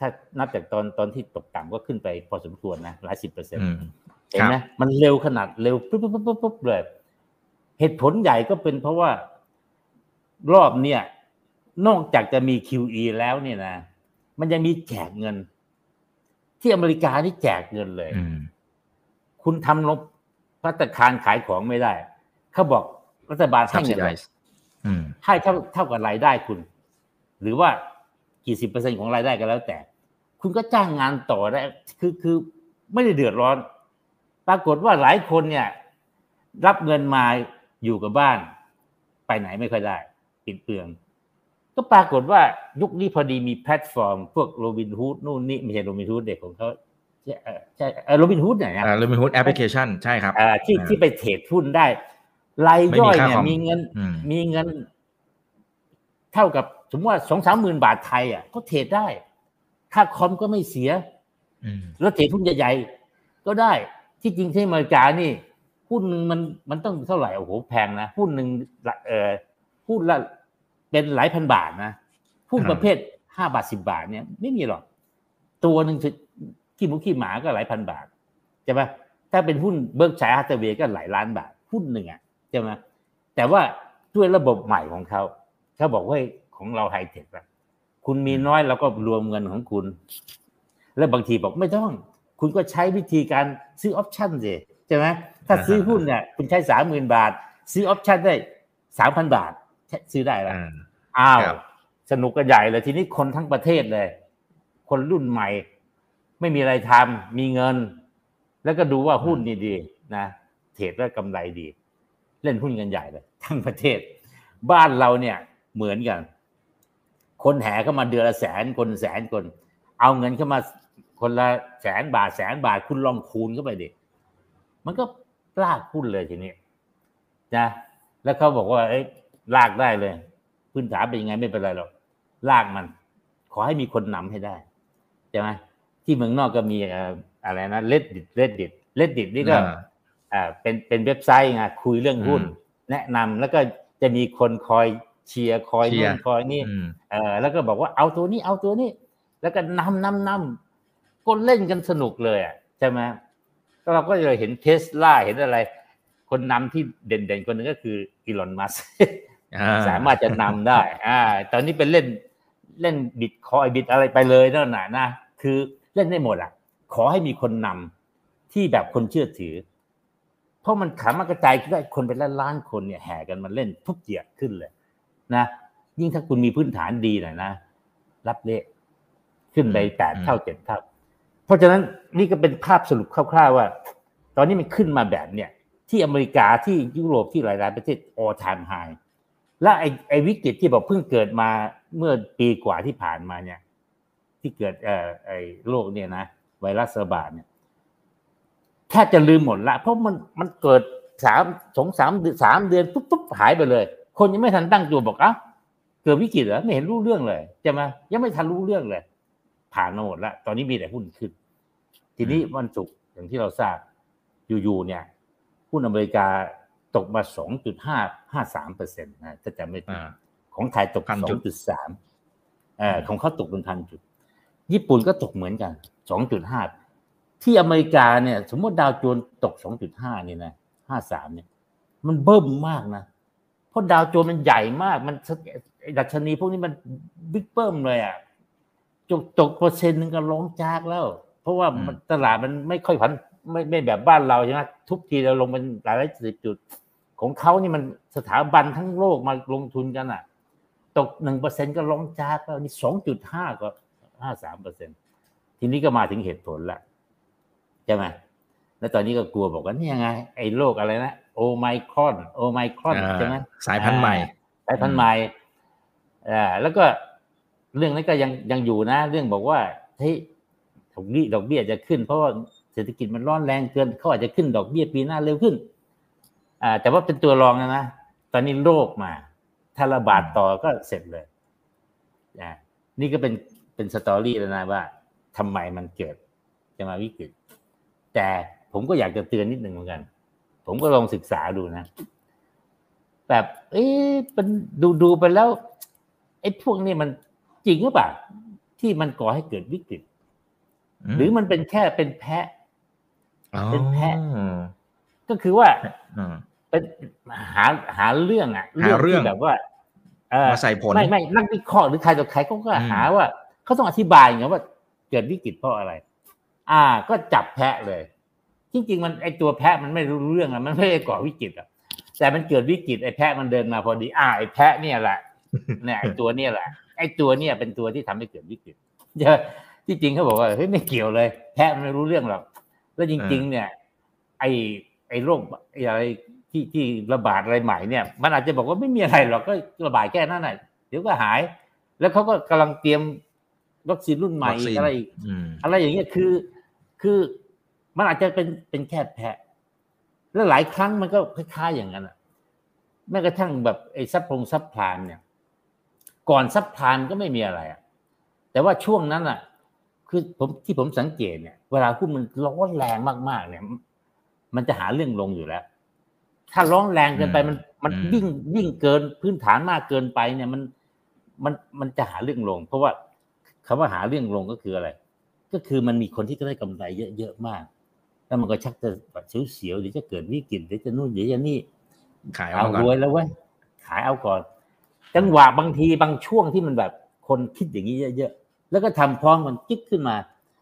Speaker 2: ถ้านับจากตอนตอนที่ตกต่ำก็ขึ้นไปพอสมควรนะหลายสิบเปอร์เซ็นต์
Speaker 1: อืม
Speaker 2: เห็นไหมมันเร็วขนาดเร็วปุ๊บปุ๊บปุ๊บปุ๊บปุ๊บเลย เหตุผลใหญ่ก็เป็นเพราะว่ารอบเนี่ย นอกจากจะมี QE แล้วเนี่ยนะ มันยังมีแจกเงิน ที่อเมริกานี่แจกเงินเลย
Speaker 1: อืม
Speaker 2: คุณทำลบพัตตาคารขายของไม่ได้ เขาบอกรัฐบาลให้เงิน
Speaker 1: subsidize อืม
Speaker 2: ให้เท่าเท่ากับรายได้คุณ หรือว่ากี่สิบเปอร์เซ็นของรายได้ก็แล้วแต่ คุณก็จ้างงานต่อได้ คือคือไม่ได้เดือดร้อน ปรากฏว่าหลายคนเนี่ย รับเงินมา อยู่กับบ้าน ไปไหนไม่ค่อยได้ปิดเมือง ก็ปรากฏว่ายุคนี้พอดีมีแพลตฟอร์ม พวกโรบินฮูดนู่นนี่ไม่ใช่โรบินฮูดเด็กของเขาใช่เอ่อใช่โรบินฮูดไหน
Speaker 1: อ่า Robinhood application ใช่ครับ
Speaker 2: อ่าที่
Speaker 1: อ่า
Speaker 2: ที่ไปเทรดหุ้นได้รายย่อย
Speaker 1: ไม่มีค่า
Speaker 2: เนี่ย
Speaker 1: คอม
Speaker 2: มีเงิน
Speaker 1: อืม
Speaker 2: มีเงิน เท่ากับสมมติว่าสองสามหมื่นบาทไทยอะก็เทรดได้ ค่าคอมก็ไม่เสีย
Speaker 1: อืม
Speaker 2: แล้วเทรดหุ้นใหญ่ๆก็ได้ ที่จริงที่อเมริกานี่ หุ้นหนึ่งมันมันต้องเท่าไหร่โอ้โหแพงนะหุ้นหนึ่งเออหุ้นละเป็นหลายพันบาทนะหุ้นประเภทห้าบาทสิบาทเนี่ยไม่มีหรอก ตัวหนึ่งขี้หมูขี้หมาก็หลายพันบาทใช่ไหมถ้าเป็นหุ้น Berkshire Hathaway ก็หลายล้านบาทหุ้นหนึ่งอะใช่ไหมแต่ว่าด้วยระบบใหม่ของเขาเขาบอกว่าของเราไฮเทคอะคุณมีน้อยเราก็รวมเงินของคุณ แล้วบางทีบอกไม่ต้อง คุณก็ใช้วิธีการซื้อ option สิ ใช่ไหมถ้าซื้อหุ้นเนี่ยคุณใช้สามหมื่นบาท ซื้อ option ได้สามพันบาท ซื้อได้แล้ว
Speaker 1: อ่า
Speaker 2: อ้าว
Speaker 1: ครับ
Speaker 2: สนุกกันใหญ่เลยทีนี้คนทั้งประเทศเลย คนรุ่นใหม่ ไม่มีอะไรทำมีเงิน แล้วก็ดูว่าหุ้นดีๆนะเทรดแล้วกำไรดี เล่นหุ้นกันใหญ่เลย ทั้งประเทศ บ้านเราเนี่ยเหมือนกัน คนแห่เข้ามาเดือนละแสนคนแสนคน เอาเงินเข้ามาคนละแสนบาทแสนบาทคุณลองคูณเข้าไปดิ มันก็ลากหุ้นเลยทีนี้นะแล้วเขาบอกว่าเอ้ยลากได้เลย พื้นฐานเป็นยังไงไม่เป็นไรหรอกลากมัน ขอให้มีคนนำให้ได้ใช่ไหมที่เมืองนอกก็มีเอ่ออะไรนะเลดดิดเลดดิดเลดดิดนี่ก็
Speaker 1: อ่า
Speaker 2: อ่าเป็นเป็นเว็บไซต์ไงคุยเรื่องหุ้น
Speaker 1: อืม
Speaker 2: แนะนำแล้วก็จะมีคนคอยเชียร์คอย
Speaker 1: เชีย
Speaker 2: นู่
Speaker 1: ร์
Speaker 2: นคอยนี่
Speaker 1: อืม
Speaker 2: เออแล้วก็บอกว่าเอาตัวนี้เอาตัวนี้ แล้วก็นำนำนำก็เล่นกันสนุกเลยอะใช่ไหม ก็เราก็เลยเห็นเทสลาเห็นอะไร คนนำที่เด่นๆ คนหนึงก็คืออีลอนมัส
Speaker 1: อ่า
Speaker 2: สามารถจะนำได้ อ่า ตอนนี้เป็นเล่นเล่นบิตคอยบิตอะไรไปเลยนั่นน่ะนะ คือเล่นได้หมดอะ ขอให้มีคนนำที่แบบคนเชื่อถือ เพราะมันขามากระจายได้คนเป็นล้านล้านๆคนเนี่ยแห่กันมาเล่นทุบเหยียดขึ้นเลย นะ ยิ่งถ้าคุณมีพื้นฐานดีหน่อยนะ รับเละขึ้นไปแปด
Speaker 1: อืม
Speaker 2: เท่าเจ็ดเท่า เพราะฉะนั้นนี่ก็เป็นภาพสรุปคร่าวๆว่า ตอนนี้มันขึ้นมาแบบเนี่ยที่อเมริกาที่ยุโรปที่หลายๆประเทศ all time high และไอ้ไอวิกฤตที่บอกเพิ่งเกิดมาเมื่อปีกว่าที่ผ่านมาเนี่ย ที่เกิดเอ่อไอ้โรคเนี่ยนะไวรัสระบาดเนี่ยแทบจะลืมหมดละ เพราะมันมันเกิดสามสองสามสามเดือนปุ๊บปุ๊บหายไปเลย คนยังไม่ทันตั้งตัวบอกอะเกิดวิกฤตเหรอไม่เห็นรู้เรื่องเลยใช่ไหมยังไม่ทันรู้เรื่องเลย ผ่านมาหมดละตอนนี้มีแต่หุ้นขึ้น ทีนี้วันศุกร์อย่างที่เราทราบอยู่ๆเนี่ย หุ้นอเมริกาตกมา 2.553เปอร์เซ็นต์นะถ้าจำไม่ผิด
Speaker 1: อ่า
Speaker 2: ของไทยตก
Speaker 1: พันจุด
Speaker 2: 2.3เอ่อของเขาตกเป็นพันจุด ญี่ปุ่นก็ตกเหมือนกัน 2.5 ที่อเมริกาเนี่ย สมมติดาวโจนส์ตก 2.5 นี่นะ 53 เนี่ย มันเบิ่มมากนะ เพราะดาวโจนส์มันใหญ่มาก มันไอ้ดัชนีพวกนี้มันบิ๊กเบิ้มเลยอะ ตกตกเปอร์เซ็นต์หนึงก็ร้องจากแล้ว เพราะว่ามันตลาดมันไม่ค่อยผันไม่ไม่แบบบ้านเราใช่ไหมทุกทีเราลงเป็นหลายร้อยสิบจุด ของเขานี่มันสถาบันทั้งโลกมาลงทุนกันอะ ตกหนึ่งเปอร์เซ็นก็ร้องจากแล้วนี่สองจุดห้าก็ห้าสามเปอร์เซ็นทีนี้ก็มาถึงเหตุผลละใช่ไหมแล้วตอนนี้ก็กลัวบอกว่านี่ยังไง ไอ้โรคอะไรนะโอไมครอน โอไมครอน
Speaker 1: อ่า
Speaker 2: ใช่ไหม
Speaker 1: สายพันธุ์ใหม่
Speaker 2: สายพันธุ์ใหม่อ่าแล้วก็ เรื่องนั้นก็ยังยังอยู่นะ เรื่องบอกว่าเฮ้ยดอกเบี้ยดอกเบี้ยจะขึ้น เพราะว่าเศรษฐกิจมันร้อนแรงเกินเขาอาจจะขึ้นดอกเบี้ยปีหน้าเร็วขึ้น อ่า แต่ว่าเป็นตัวรองนะนะตอนนี้โรคมา ถ้าระบาดต่อก็เสร็จเลยอ่านี่ก็เป็นเป็นสตอรี่แล้วนะว่าทำไมมันเกิดจะมาวิกฤต แต่ผมก็อยากจะเตือนนิดหนึ่งเหมือนกัน ผมก็ลองศึกษาดูนะ แบบ เอ๊ะเป็นดูดูไปแล้วไอ้พวกนี้มัน จริงหรือเปล่าที่มันก่อให้เกิดวิกฤต หรือมันเป็นแค่เป็นแพะเป็นแพะ
Speaker 1: อ๋อ
Speaker 2: ก็คือว่า
Speaker 1: อืม
Speaker 2: เป็นหาหาเรื่องอะ
Speaker 1: หาเรื่อง
Speaker 2: ที่แบบว่าเออ
Speaker 1: มาใส่ผล
Speaker 2: ไม่ไม่นักวิเคราะห์หรือใครต่อใครเขาก็
Speaker 1: อืม
Speaker 2: หาว่าเขาต้องอธิบายไงว่า เกิดวิกฤตเพราะอะไร อ่า ก็จับแพะเลยจริงๆมันไอตัวแพะมันไม่รู้เรื่องอะมันไม่ได้ก่อวิกฤตอะแต่มันเกิดวิกฤตไอ้แพะมันเดินมาพอดี อ่าไอ้แพะเนี่ยแหละเนี่ยไอ้ตัวเนี่ยแหละ ไอ้ตัวเนี่ยเป็นตัวที่ทำให้เกิดวิกฤตเยอะที่จริงเขาบอกว่าเฮ้ยไม่เกี่ยวเลยแพะมันไม่รู้เรื่องหรอกแล้วจริง ๆ เนี่ย ไอ้ไอ้โรคไอ้อะไรที่ที่ระบาดอะไรใหม่เนี่ย มันอาจจะบอกว่าไม่มีอะไรหรอกก็ระบาดแค่นั้นแหละเดี๋ยวก็หาย แล้วเขาก็กำลังเตรียมวัคซีนรุ่นใหม่
Speaker 1: วัคซีน
Speaker 2: อะไรอีก
Speaker 1: อืม
Speaker 2: อะไรอย่างเงี้ยคือ คือมันอาจจะเป็นเป็นแค่แพะ แล้วหลายครั้งมันก็คล้ายๆอย่างนั้นอะแม้กระทั่งแบบไอ้ซับพงซับพลานเนี่ย ก่อนซับพลานก็ไม่มีอะไรอะแต่ว่าช่วงนั้นอะคือผมที่ผมสังเกตเนี่ย เวลาหุ้นมันร้อนแรงมากๆ เนี่ย มันจะหาเรื่องลงอยู่แล้ว ถ้าร้อนแรงเกินไปมันมัน
Speaker 1: อืม
Speaker 2: ยิ่งยิ่งเกินพื้นฐานมากเกินไปเนี่ยมันมันมันจะหาเรื่องลง เพราะว่าคำว่าหาเรื่องลงก็คืออะไร ก็คือมันมีคนที่ได้กำไรเยอะๆมาก แล้วมันก็ชักจะแบบเสียวๆเดี๋ยวจะเกิดวิกฤตเดี๋ยวจะนู่นเดี๋ยวจะนี่
Speaker 1: ขาย
Speaker 2: เอา
Speaker 1: เอาก่อน
Speaker 2: รวยแล้วเว้ยขายเอาก่อน จังหวะบางทีบางช่วงที่มันแบบคนคิดอย่างนี้เยอะๆแล้วก็ทำพร้อมมันกิ๊กขึ้นมา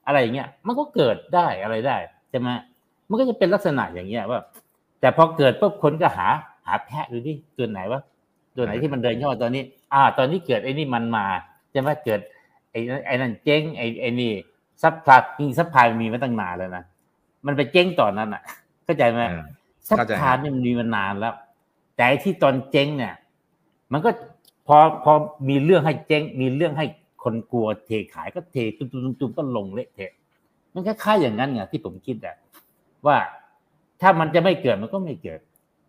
Speaker 2: อะไรอย่างเงี้ย มันก็เกิดได้อะไรได้ใช่ไหมมันก็จะเป็นลักษณะอย่างเงี้ยว่า แต่พอเกิดปุ๊บคนก็หาหาแพะดูดิตัวไหนวะตัวไหนที่มันเดินย่อตอนนี้ อ่า ตอนนี้เกิดไอ้นี่มันมาใช่ไหมเกิดไอ้นั่นไอ้นั่นเจ๊งไอ้ไอ้นี่ subprime จริง subprime มันมีมาตั้งนานแล้วนะมันไปเจ๊งตอนนั้นอะเข้าใจไหม
Speaker 1: เออเข้าใจ
Speaker 2: subprime นี่มันมีมานานแล้ว แต่ไอ้ที่ตอนเจ๊งเนี่ย มันก็ พอพอมีเรื่องให้เจ๊ง มีเรื่องให้คนกลัวเทขายก็เทตุ้มตุ้มตุ้มก็ลงเละเทะมันคล้ายๆอย่างนั้นไงที่ผมคิดอะว่าถ้ามันจะไม่เกิดมันก็ไม่เกิด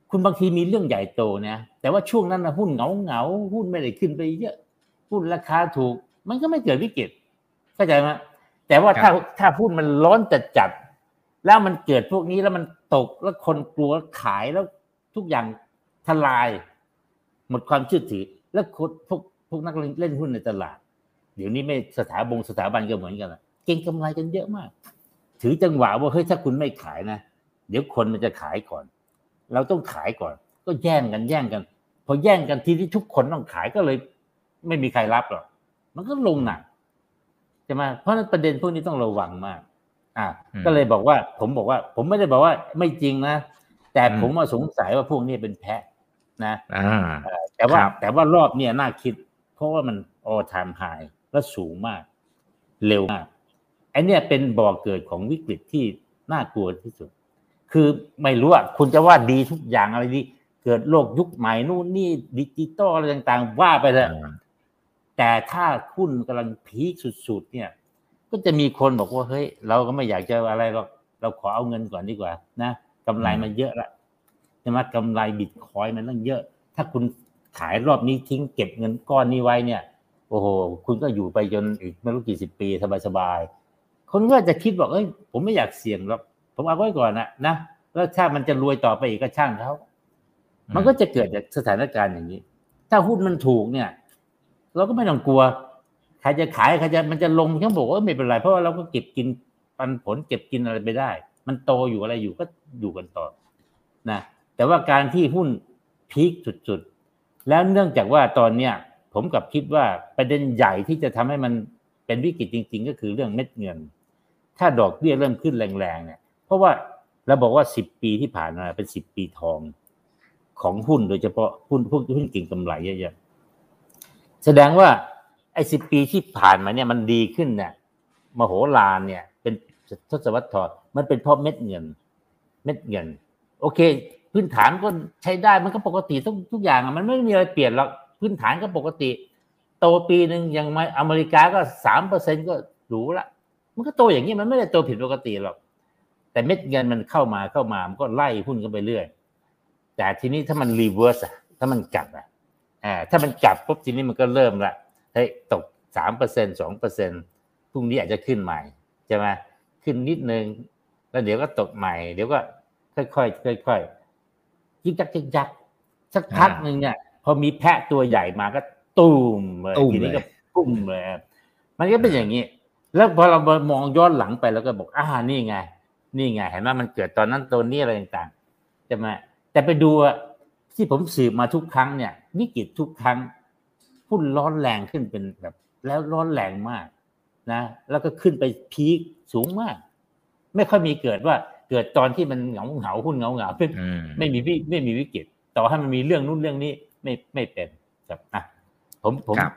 Speaker 2: คุณบางทีมีเรื่องใหญ่โตนะแต่ว่าช่วงนั้นนะหุ้นเหงาเหงาๆหุ้นไม่ได้ขึ้นไปเยอะ หุ้นราคาถูก มันก็ไม่เกิดวิกฤตเข้าใจไหมแต่ว่าถ้าถ้าหุ้นมันร้อนจัดจัดๆแล้วมันเกิดพวกนี้แล้วมันตกแล้วคนกลัวขายแล้วทุกอย่างทลาย หมดความเชื่อถือ แล้วคนพวกพวกนักเล่นหุ้นในตลาด เดี๋ยวนี้ไม่สถาบงสถาบันก็เหมือนกันอะเก่งกำไรกันเยอะมาก ถือจังหวะว่าเฮ้ยถ้าคุณไม่ขายนะ เดี๋ยวคนมันจะขายก่อน เราต้องขายก่อน ก็แย่งกันแย่งกัน พอแย่งกันทีที่ทุกคนต้องขายก็เลย ไม่มีใครรับหรอกมันก็ลงหนักใช่ไหมเพราะฉะนั้นประเด็นพวกนี้ต้องระวังมาก อ่า
Speaker 1: อืม
Speaker 2: ก็เลยบอกว่า ผมบอกว่า ผมไม่ได้บอกว่าไม่จริงนะแต่
Speaker 1: อืม
Speaker 2: ผมมาสงสัยว่าพวกนี้เป็นแพะนะ
Speaker 1: อ่า
Speaker 2: แต่ว่า
Speaker 1: ครับ
Speaker 2: แต่ว่ารอบเนี่ยน่าคิด เพราะว่ามัน all time high และสูงมาก เร็วมากไอเนี่ยเป็นบ่อเกิดของวิกฤตที่น่ากลัวที่สุด คือไม่รู้อะคุณจะว่าดีทุกอย่างอะไรดี เกิดโลกยุคใหม่นู่นนี่ดิจิตอลอะไรต่างๆ ว่าไปเลยแต่ถ้าหุ้นกำลังพีคสุดๆ เนี่ย ก็จะมีคนบอกว่าเฮ้ย เราก็ไม่อยากจะอะไรหรอกเราขอเอาเงินก่อนดีกว่า นะกำไรมันเยอะละใช่ไหมกำไรบิตคอยน์มันตั้งเยอะ ถ้าคุณ ขายรอบนี้ทิ้งเก็บเงินก้อนนี้ไว้เนี่ย โอ้โห คุณก็อยู่ไปจนอีกไม่รู้กี่สิบปีสบายๆคนก็จะคิดบอกเอ้ยผมไม่อยากเสี่ยงหรอกผมเอาไว้ก่อนนะนะแล้วถ้ามันจะรวยต่อไปอีกก็ช่างเขามันก็จะเกิดจากสถานการณ์อย่างนี้ ถ้าหุ้นมันถูกเนี่ย เราก็ไม่ต้องกลัวใครจะขายใครจะมันจะลงเขาบอกว่าไม่เป็นไร เพราะว่าเราก็เก็บกินปันผลเก็บกินอะไรไปได้ มันโตอยู่อะไรอยู่ก็อยู่กันต่อนะแต่ว่าการที่หุ้นพีคสุดๆ แล้วเนื่องจากว่าตอนเนี้ยผมกับคิดว่าประเด็นใหญ่ที่จะทำให้มันเป็นวิกฤตจริง ๆ ก็คือเรื่องเม็ดเงิน ถ้าดอกเบี้ยเริ่มขึ้นแรงๆเนี่ย เพราะว่าเราบอกว่าสิบปีที่ผ่านมาเป็นสิบปีทองของหุ้นโดยเฉพาะหุ้นพวกหุ้นเก่งกำไรเยอะๆแสดงว่าไอ้สิบปีที่ผ่านมาเนี่ยมันดีขึ้นเนี่ยมโหฬารเนี่ย เป็นทศวรรษทอมันเป็นเพราะเม็ดเงิน เม็ดเงิน โอเค พื้นฐานก็ใช้ได้มันก็ปกติทุกทุกอย่างอะมันไม่มีอะไรเปลี่ยนหรอกพื้นฐานก็ปกติ โตปีหนึ่งอย่างมาอเมริกาก็สามเปอร์เซ็นต์ก็หรูละมันก็โตอย่างนี้มันไม่ได้โตผิดปกติหรอกแต่เม็ดเงินมันเข้ามาเข้ามามันก็ไล่หุ้นกันไปเรื่อย แต่ทีนี้ถ้ามัน reverse อะถ้ามันกลับอะอ่าถ้ามันกลับปุ๊บทีนี้มันก็เริ่มละเฮ้ยตกสามเปอร์เซ็นสองเปอร์เซ็นพรุ่งนี้อาจจะขึ้นใหม่ใช่ไหมขึ้นนิดนึง แล้วเดี๋ยวก็ตกใหม่ เดี๋ยวก็ค่อยๆค่อยๆ ยิกยักยิกยักสักพักหนึ่งเนี่ยพอมีแพะตัวใหญ่มาก็ตูมเลย
Speaker 1: ตูม
Speaker 2: ทีนี้
Speaker 1: เลย
Speaker 2: ก็ปุ้มเลยมันก็เป็นอย่างนี้ แล้วพอเรามองย้อนหลังไปแล้วก็บอกอ่านี่ไง นี่ไงเห็นไหมมันเกิดตอนนั้นตัวนี้อะไรต่างๆใช่ไหมแต่ไปดูอะที่ผมสืบมาทุกครั้งเนี่ย วิกฤตทุกครั้งหุ้นร้อนแรงขึ้นเป็นแบบ แล้วร้อนแรงมากนะ แล้วก็ขึ้นไปพีคสูงมาก ไม่ค่อยมีเกิดว่า เกิดตอนที่มันเหงาเหงาๆหุ้นเหงาเหงาๆไม่
Speaker 1: อืม
Speaker 2: ไม่มีวิไม่มีวิกฤตต่อให้มันมีเรื่องนู้นเรื่องนี้ไม่ไม่เป็นครับอะผมผม
Speaker 1: ครับ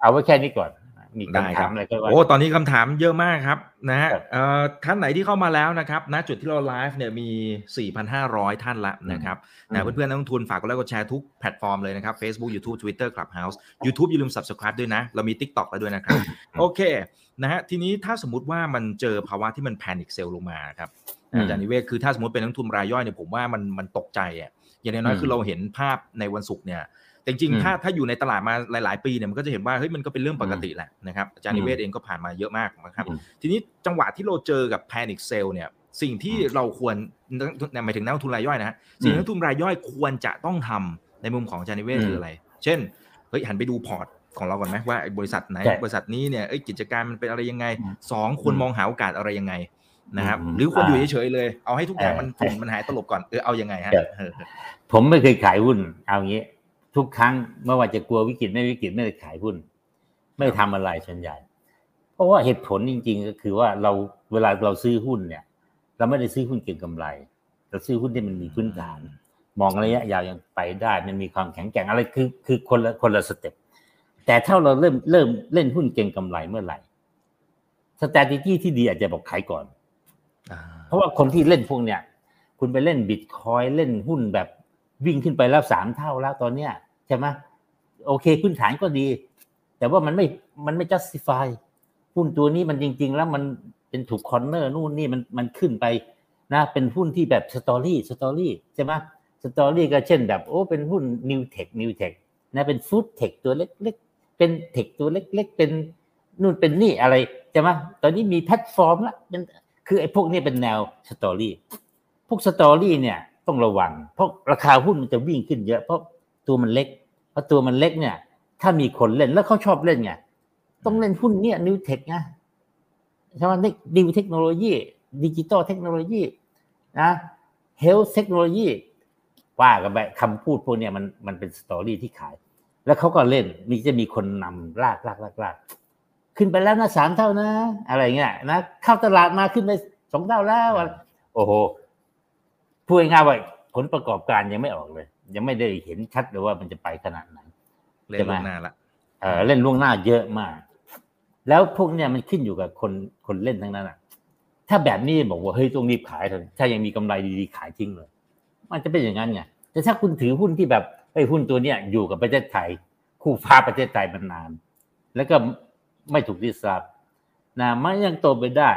Speaker 2: เอาไว้แค่นี้ก่อนมี
Speaker 1: ได้
Speaker 2: คำ
Speaker 1: ครั
Speaker 2: ถา
Speaker 1: บ
Speaker 2: มอะไรก็ว่า
Speaker 1: โอ้ตอนนี้คำถามเยอะมากครับนะฮะ
Speaker 2: ครับ
Speaker 1: เอ่อท่านไหนที่เข้ามาแล้วนะครับณจุดที่เราไลฟ์เนี่ยมี 4,500 ท่านละนะครับ
Speaker 2: อืม
Speaker 1: นะเพื่อนๆนักลงทุนฝากกดไลค์กดแชร์ทุกแพลตฟอร์มเลยนะครับ Facebook YouTube Twitter Clubhouse YouTube อย่าลืม Subscribe ด้วยนะ เรามี TikTok แล้วด้วยนะครับ โอเคนะฮะทีนี้ถ้าสมมติว่ามันเจอภาวะที่มันแพนิคเซลลงมาครับ
Speaker 2: อืม
Speaker 1: อาจารย์นิเวศคือถ้าสมมติเป็นนักลงทุนรายย่อยเนี่ยผมว่ามันมันตกใจอะอย่างน้อย
Speaker 2: อื
Speaker 1: ๆ
Speaker 2: ม
Speaker 1: คือเราเห็นภาพในวันศุกร์เนี่ยแต่จริง
Speaker 2: อืม
Speaker 1: ๆถ้าถ้าอยู่ในตลาดมาหลาย ๆ ปีเนี่ยมันก็จะเห็นว่าเฮ้ยมันก็เป็นเรื่องปกติแหละนะครับอาจารย์นิเวศเองก็ผ่านมาเยอะมากนะครับ
Speaker 2: อืม
Speaker 1: ทีนี้จังหวะที่เราเจอกับ panic sell เนี่ยสิ่งที่เราควรหมายถึงนักลงทุนรายย่อยนะฮะสิ่งที่นักลงทุนรายย่อยควรจะต้องทำในมุมของอาจารย์นิเวศน์
Speaker 2: อืม
Speaker 1: คืออะไร เช่นเฮ้ยหันไปดูพอร์ตของเราก่อนไหมว่าไอ้บริษัทไหน
Speaker 2: ใช่
Speaker 1: บริษัทนี้เนี่ยเอ้ยกิจการมันเป็นอะไรยังไง
Speaker 2: อืม
Speaker 1: สองควร
Speaker 2: อืม
Speaker 1: มองหาโอกาสอะไรยังไง นะครับ
Speaker 2: อืม
Speaker 1: หรือควรอยู่
Speaker 2: อ่า
Speaker 1: เฉยๆเลย เอาให้ทุกอย่างมัน
Speaker 2: เออ
Speaker 1: ฝุ่นมันหายตลบก่อนเออเอายังไงฮะ
Speaker 2: ครับ
Speaker 1: เออ
Speaker 2: ผมไม่เคยขายหุ้น เอางี้ ทุกครั้งไม่ว่าจะกลัววิกฤตไม่วิกฤตไม่ได้ขายหุ้น ไม่ทำอะไรส่วนใหญ่ เพราะว่าเหตุผลจริง ๆ ก็คือว่าเราเวลาเราซื้อหุ้นเนี่ย เราไม่ได้ซื้อหุ้นเก็งกำไรเราซื้อหุ้นที่มันมีพื้นฐาน มองระยะยาวยังไปได้ มันมีความแข็งแกร่งอะไรคือคือคนละคนละ step แต่ถ้าเราเริ่มเริ่มเล่นหุ้นเก็งกำไรเมื่อไหร่ strategy ที่ดีอาจจะบอกขายก่อน
Speaker 1: อ่า
Speaker 2: เพราะว่าคนที่เล่นพวกเนี้ยคุณไปเล่นบิตคอยน์เล่นหุ้นแบบวิ่งขึ้นไปแล้วสามเท่าแล้วตอนเนี้ยใช่ไหมโอเคพื้นฐานก็ดี แต่ว่ามันไม่มันไม่ justify หุ้นตัวนี้มันจริง ๆ แล้วมันเป็นถูก corner นู่นนี่มันมันขึ้นไปนะเป็นหุ้นที่แบบ story story ใช่ไหม story ก็เช่นแบบ โอ้เป็นหุ้น new tech new tech นะเป็น food tech ตัวเล็กๆ เป็น tech ตัวเล็ก ๆ เป็นนู่นเป็นนี่อะไรใช่ไหมตอนนี้มีแพลตฟอร์มละเป็น คือไอ้พวกนี้เป็นแนว storyพวก story เนี่ยต้องระวัง เพราะราคาหุ้นมันจะวิ่งขึ้นเยอะ เพราะตัวมันเล็กเพราะตัวมันเล็กเนี่ย ถ้ามีคนเล่นแล้วเขาชอบเล่นไงต้องเล่นหุ้นเนี่ย new tech ไงใช่ไหม new technology digital technology นะ health technology ว่ากันไปคำพูดพวกเนี้ยมันมันเป็น story ที่ขาย แล้วเขาก็เล่นมีจะมีคนนำลากลากลากลาก ขึ้นไปแล้วนะสามเท่านะ อะไรเงี้ยนะเข้าตลาดมาขึ้นไปสองเท่าแล้วอะไรโอ้โหพูดง่ายๆว่าผลประกอบการยังไม่ออกเลย ยังไม่ได้เห็นชัดเลยว่ามันจะไปขนาดไหน
Speaker 1: เล่น
Speaker 2: ใช่ไหม
Speaker 1: ล่วงหน้าละ
Speaker 2: เออเล่นล่วงหน้าเยอะมาก แล้วพวกเนี้ยมันขึ้นอยู่กับคนคนเล่นทั้งนั้นอะ ถ้าแบบนี้บอกว่าเฮ้ยต้องรีบขายเถอะถ้ายังมีกำไรดีๆขายทิ้งเลย มันจะเป็นอย่างนั้นไงแต่ถ้าคุณถือหุ้นที่แบบเฮ้ยหุ้นตัวเนี้ยอยู่กับประเทศไทย คู่ฟ้าประเทศไทยมานาน แล้วก็ ไม่ถูกดิสรับนะมันยังโตไปได้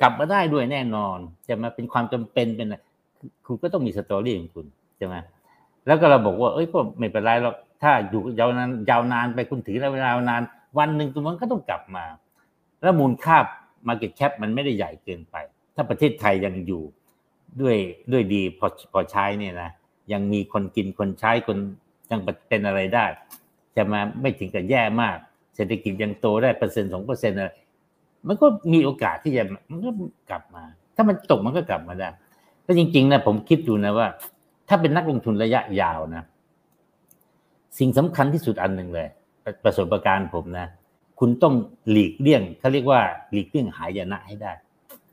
Speaker 2: กลับมาได้ด้วยแน่นอนจะมาเป็นความจำเป็นเป็นอะไรคุณก็ต้องมีสตอรี่ของคุณใช่ไหมแล้วก็เราบอกว่าเอ้ยก็ไม่เป็นไรหรอกถ้าอยู่ยาวนานยาวนานไปคุณถือระยะเวลานาน วันหนึ่งตัวมันก็ต้องกลับมา แล้วมูลค่า Market Cap มันไม่ได้ใหญ่เกินไป ถ้าประเทศไทยยังอยู่ด้วยด้วยดีพอพอใช้เนี่ยนะยังมีคนกินคนใช้คนยังเป็นอะไรได้ จะมาไม่ถึงกับแย่มาก ศรษฐกิจยังโตได้เปอร์เซ็นต์สองเปอร์เซ็นต์อะไรมันก็มีโอกาสที่จะมันก็กลับมา ถ้ามันตกมันก็กลับมาได้แต่จริง ๆ นะผมคิดดูนะว่า ถ้าเป็นนักลงทุนระยะยาวนะ สิ่งสำคัญที่สุดอันหนึ่งเลย ประสบการณ์ผมนะ คุณต้องหลีกเลี่ยงเขาเรียกว่าหลีกเลี่ยงหายนะให้ได้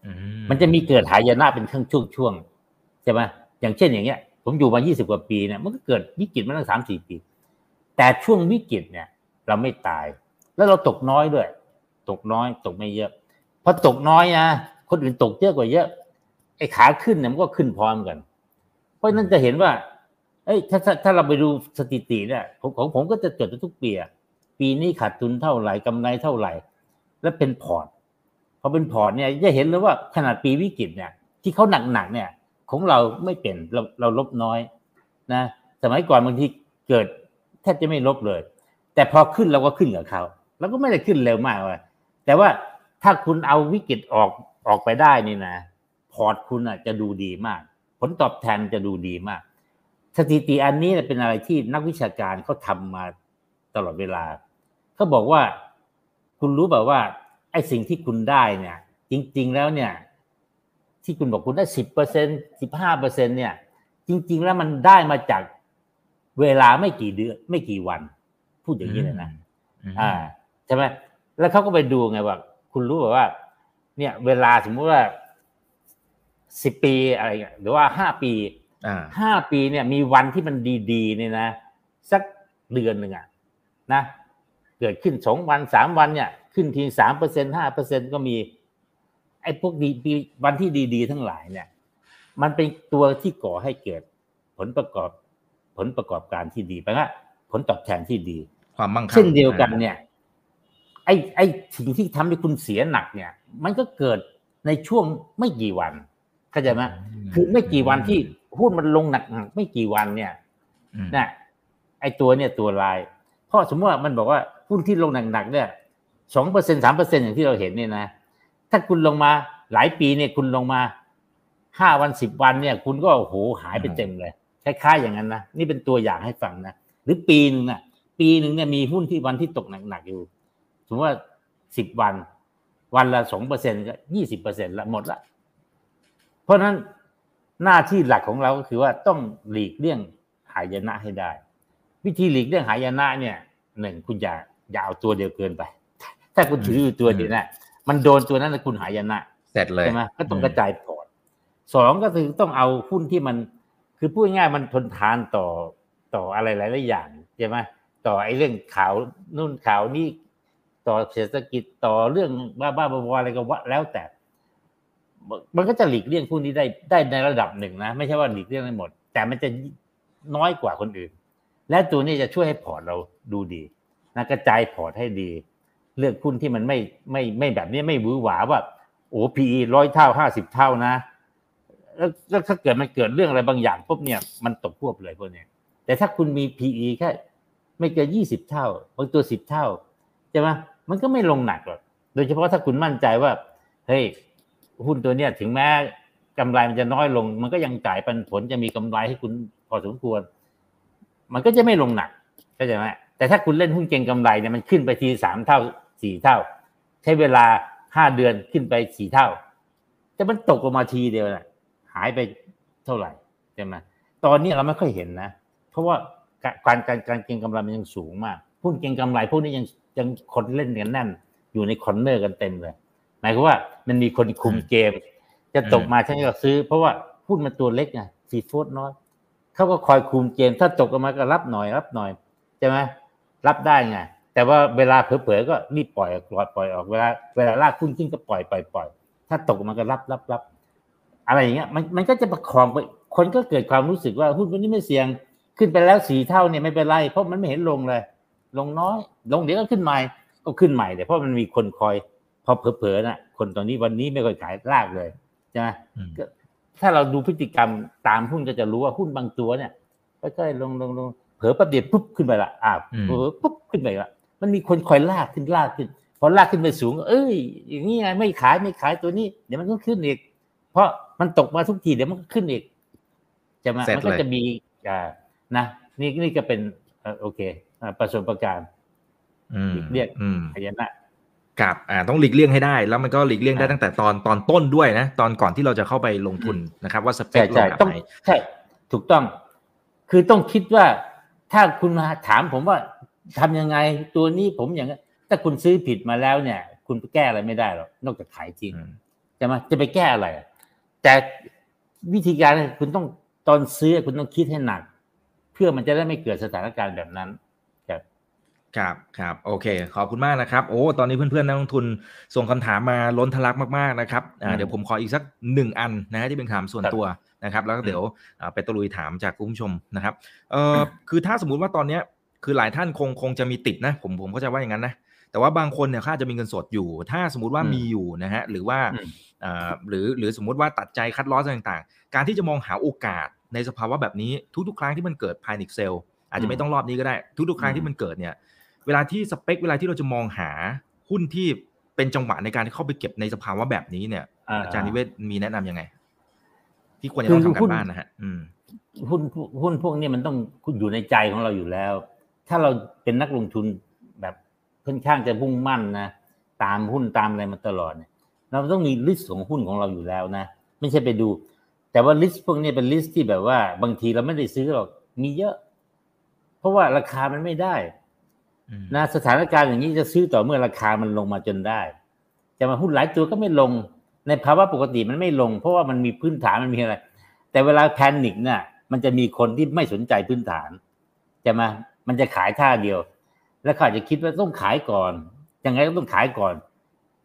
Speaker 1: อื
Speaker 2: มันจะมีเกิดหายนะเป็นช่วงช่วงช่วงๆใช่ไหมอย่างเช่นอย่างเงี้ย ผมอยู่มา 20 กว่าปีเนี่ยมันก็เกิดวิกฤตมาตั้งสามสี่ปี แต่ช่วงวิกฤตเนี่ย เราไม่ตาย แล้วเราตกน้อยด้วย ตกน้อยตกไม่เยอะพอตกน้อยนะคนอื่นตกเยอะกว่าเยอะไอ้ขาขึ้นเนี่ยมันก็ขึ้นพร้อมกัน เพราะนั้นจะเห็นว่า เอ้ยถ้าถ้าถ้าเราไปดูสถิติเนี่ยของของผมก็จะจดทุกปีอะปีนี้ขาดทุนเท่าไหร่กำไรเท่าไหร่ แล้วเป็นพอร์ตพอเป็นพอร์ตเนี่ยจะเห็นเลยว่าขนาดปีวิกฤตเนี่ย ที่เขาหนักๆเนี่ย ของเราไม่เป็นเราเราลบน้อยนะสมัยก่อนบางทีเกิดแทบจะไม่ลบเลย แต่พอขึ้นเราก็ขึ้นกับเขา แล้วก็ไม่ได้ขึ้นเร็วมากเลยแต่ว่าถ้าคุณเอาวิกฤตออกออกไปได้นี่นะ พอร์ตคุณอะจะดูดีมาก ผลตอบแทนจะดูดีมาก สถิติอันนี้เป็นอะไรที่นักวิชาการเขาทำมาตลอดเวลาเขาบอกว่าคุณรู้แบบว่าไอ้สิ่งที่คุณได้เนี่ย จริง ๆ แล้วเนี่ย ที่คุณบอกคุณได้สิบเปอร์เซ็นสิบห้าเปอร์เซ็นเนี่ย จริง ๆ แล้วมันได้มาจากเวลาไม่กี่เดือน ไม่กี่วัน พูดอย่างนี้เลยนะ
Speaker 1: อืม
Speaker 2: อ่า ใช่ไหมแล้วเขาก็ไปดูไงว่า คุณรู้แบบว่า เนี่ย เวลาสมมุติว่าสิบปีอะไรเงี้ยหรือว่าห้าปี
Speaker 1: อ่า
Speaker 2: ห้าปีเนี่ย มีวันที่มันดีๆเนี่ยนะสักเดือนหนึ่งอะนะเกิดขึ้นสองวันสามวันเนี่ย ขึ้นทีสามเปอร์เซ็นห้าเปอร์เซ็นก็มี ไอ้พวกดีปีวันที่ดีๆ ทั้งหลายเนี่ย มันเป็นตัวที่ก่อให้เกิด ผลประกอบ ผลประกอบการที่ดีไปละผลตอบแทนที่ดี
Speaker 1: ความมั่งคั่ง
Speaker 2: เช่นเดียวกันเนี่ย ไอ้ไอ้สิ่งที่ทำให้คุณเสียหนักเนี่ย มันก็เกิดในช่วงไม่กี่วันเข้าใจไหมคือไม่กี่วันที่หุ้นมันลงหนักๆไม่กี่วันเนี่ย
Speaker 1: อืม
Speaker 2: นะไอ้ตัวเนี่ยตัวลายเพราะสมมติว่ามันบอกว่าหุ้นที่ลงหนักๆเนี่ยสองเปอร์เซ็นสามเปอร์เซ็นอย่างที่เราเห็นเนี่ยนะถ้าคุณลงมาหลายปีเนี่ยคุณลงมาห้าวันสิบวันเนี่ย คุณก็โอ้โหหายไปเต็มเลยคล้ายๆอย่างนั้นนะนี่เป็นตัวอย่างให้ฟังนะหรือปีหนึ่งน่ะปีหนึ่งเนี่ยมีหุ้นที่วันที่ตกหนักๆอยู่ สมมติว่าสิบวัน วันละสองเปอร์เซ็นก็ยี่สิบเปอร์เซ็นละหมดละ เพราะฉะนั้นหน้าที่หลักของเราก็คือว่าต้องหลีกเลี่ยงหายนะให้ได้ วิธีหลีกเลี่ยงหายนะเนี่ยหนึ่งคุณอย่าอย่าเอาตัวเดียวเกินไป ถ้าคุณถืออยู่ตัวเดียวนะมันโดนตัวนั้นแล้วคุณหายนะ
Speaker 1: เสร็จเลย
Speaker 2: ใช่ไหมก็ต้องกระจายพอร์ตสองก็คือต้องเอาหุ้นที่มัน คือพูดง่ายๆมันทนทานต่อต่ออะไรหลายๆอย่างใช่ไหมต่อไอ้เรื่องข่าวนู่นข่าวนี้ ต่อเศรษฐกิจต่อเรื่องบ้าๆบออะไรก็ว่าแล้วแต่ มันก็จะหลีกเลี่ยงพวกนี้ได้ได้ในระดับหนึ่งนะ ไม่ใช่ว่าหลีกเลี่ยงได้หมด แต่มันจะน้อยกว่าคนอื่น และตัวนี้จะช่วยให้พอร์ตเราดูดีนะกระจายพอร์ตให้ดี เลือกหุ้นที่มันไม่ไม่ไม่แบบนี้ไม่หวือหวาว่าโอ้ PE ร้อยเท่าห้าสิบเท่านะแล้วถ้าเกิดมันเกิดเรื่องอะไรบางอย่างปุ๊บเนี่ยมันตกพวบเลยพวกนี้แต่ถ้าคุณมี PE แค่ไม่เกินยี่สิบเท่าบางตัวสิบเท่าใช่ไหม มันก็ไม่ลงหนักหรอกโดยเฉพาะถ้าคุณมั่นใจว่า เฮ้ยหุ้นตัวเนี้ยถึงแม้กำไรมันจะน้อยลง มันก็ยังจ่ายปันผลจะมีกำไรให้คุณพอสมควร มันก็จะไม่ลงหนักเข้าใจไหมแต่ถ้าคุณเล่นหุ้นเก่งกำไรเนี่ยมันขึ้นไปทีสามเท่าสี่เท่า ใช้เวลาห้าเดือนขึ้นไปสี่เท่า แต่มันตกลงมาทีเดียวน่ะหายไปเท่าไหร่ใช่ไหมตอนนี้เราไม่ค่อยเห็นนะ เพราะว่าการการการเก็งกำไรมันยังสูงมาก หุ้นเก็งกำไรพวกนี้ยังยังคนเล่นกันแน่น อยู่ใน corner กันเต็มเลยหมายความว่ามันมีคนคุมเกม จะตกมาฉันก็ซื้อ เพราะว่าหุ้นมันตัวเล็กไง free float น้อยเขาก็คอยคุมเกม ถ้าตกลงมาก็รับหน่อยรับหน่อยใช่ไหมรับได้ไงแต่ว่าเวลาเผลอๆก็รีบปล่อยปล่อยปล่อยออกเวลาเวลาลากขึ้นขึ้นก็ปล่อยปล่อยปล่อยถ้าตกมันก็รับรับรับอะไรอย่างเงี้ยมันมันก็จะประคองไปคนก็เกิดความรู้สึกว่าหุ้นวันนี้ไม่เสี่ยงขึ้นไปแล้วสี่เท่าเนี่ยไม่เป็นไร เพราะมันไม่เห็นลงเลย ลงน้อย ลงเดี๋ยวก็ขึ้นใหม่ก็ขึ้นใหม่เดี๋ยวเพราะมันมีคนคอย พอเผลอๆน่ะ คนตอนนี้วันนี้ไม่ค่อยขายลากเลยใช่ไหมถ้าเราดูพฤติกรรมตามหุ้นก็จะรู้ว่าหุ้นบางตัวเนี่ยก็ๆลงลงลงเผลอแป๊บเดียวปุ๊บขึ้นไปละอ้าวเผลอปุ๊บขึ้นไปละมันมีคนคอยลากขึ้นลากขึ้นพอลากขึ้นไปสูง เอ้ย อย่างนี้ไงไม่ขายไม่ขายตัวนี้ เดี๋ยวมันก็ขึ้นอีก เพราะมันตกมาทุกทีเดี๋ยวมันก็ขึ้นอีกจะมามันก็จะมีอ่านะ นี่นี่ก็เป็นโอเค ประสบการณ์เรียกพยานะ
Speaker 1: กับอ่าต้องหลีกเลี่ยงให้ได้ แล้วมันก็หลีกเลี่ยงได้ตั้งแต่ตอนตอนต้นด้วยนะ ตอนก่อนที่เราจะเข้าไปลงทุนนะครับ ว่าสเปค
Speaker 2: ใช่ต้องใช่ถูกต้อง คือต้องคิดว่าถ้าคุณมาถามผมว่าทำยังไงตัวนี้ผมอย่างนี้ถ้าคุณซื้อผิดมาแล้วเนี่ย คุณไปแก้อะไรไม่ได้หรอกนอกจากขายจริงจะมาจะไปแก้อะไร แต่วิธีการคุณต้องตอนซื้อคุณต้องคิดให้หนัก เพื่อมันจะได้ไม่เกิดสถานการณ์แบบนั้นครับ
Speaker 1: ครับครับโอเค ขอบคุณมากนะครับ โอ้ตอนนี้เพื่อนๆนักลงทุนส่งคำถามมาล้นทะลักมากๆนะครับอ่าเดี๋ยวผมขออีกสักหนึ่งอันนะฮะที่เป็นคำถามส่วนตัวนะครับ แล้วก็เดี๋ยวไปตะลุยถามจากคุณผู้ชมนะครับเอ่อคือถ้าสมมุติว่าตอนเนี้ยคือหลายท่านคงคงจะมีติดนะ ผมผมก็จะว่าอย่างนั้นนะแต่ว่าบางคนเนี่ยค่าจะมีเงินสดอยู่ ถ้าสมมติว่ามีอยู่นะฮะหรือว่าหรือหรือสมมุติว่าตัดใจคัดลอสต่างๆ การที่จะมองหาโอกาสในสภาวะแบบนี้ทุกๆ ครั้งที่มันเกิดพานิคเซลอาจจะไม่ต้องรอบนี้ก็ได้ ทุกๆ ครั้งที่มันเกิดเนี่ย เวลาที่สเปค เวลาที่เราจะมองหาหุ้นที่เป็นจังหวะในการที่เข้าไปเก็บในสภาวะแบบนี้เนี่ยอาจารย์นิเวศมีแนะนำยังไง ที่ควรจะต้องทำการบ้านนะฮะ
Speaker 2: หุ้นหุ้นพวกนี้มันต้องอยู่ในใจของเราอยู่แล้ว ถ้าเราเป็นนักลงทุนแบบค่อนข้างจะมุ่งมั่นนะตามหุ้นตามอะไรมาตลอดเนี่ย เราต้องมี list ของหุ้นของเราอยู่แล้วนะไม่ใช่ไปดู แต่ว่า list พวกนี้เป็น list ที่แบบว่า บางทีเราไม่ได้ซื้อหรอกมีเยอะ เพราะว่าราคามันไม่ได้ นะสถานการณ์อย่างนี้จะซื้อต่อเมื่อราคามันลงมาจนได้ จะมาหุ้นหลายตัวก็ไม่ลง ในภาวะปกติมันไม่ลง เพราะว่ามันมีพื้นฐานมันมีอะไร แต่เวลาแพนิคเนี่ยมันจะมีคนที่ไม่สนใจพื้นฐานจะมามันจะขายท่าเดียว แล้วเขาจะคิดว่าต้องขายก่อนยังไงก็ต้องขายก่อน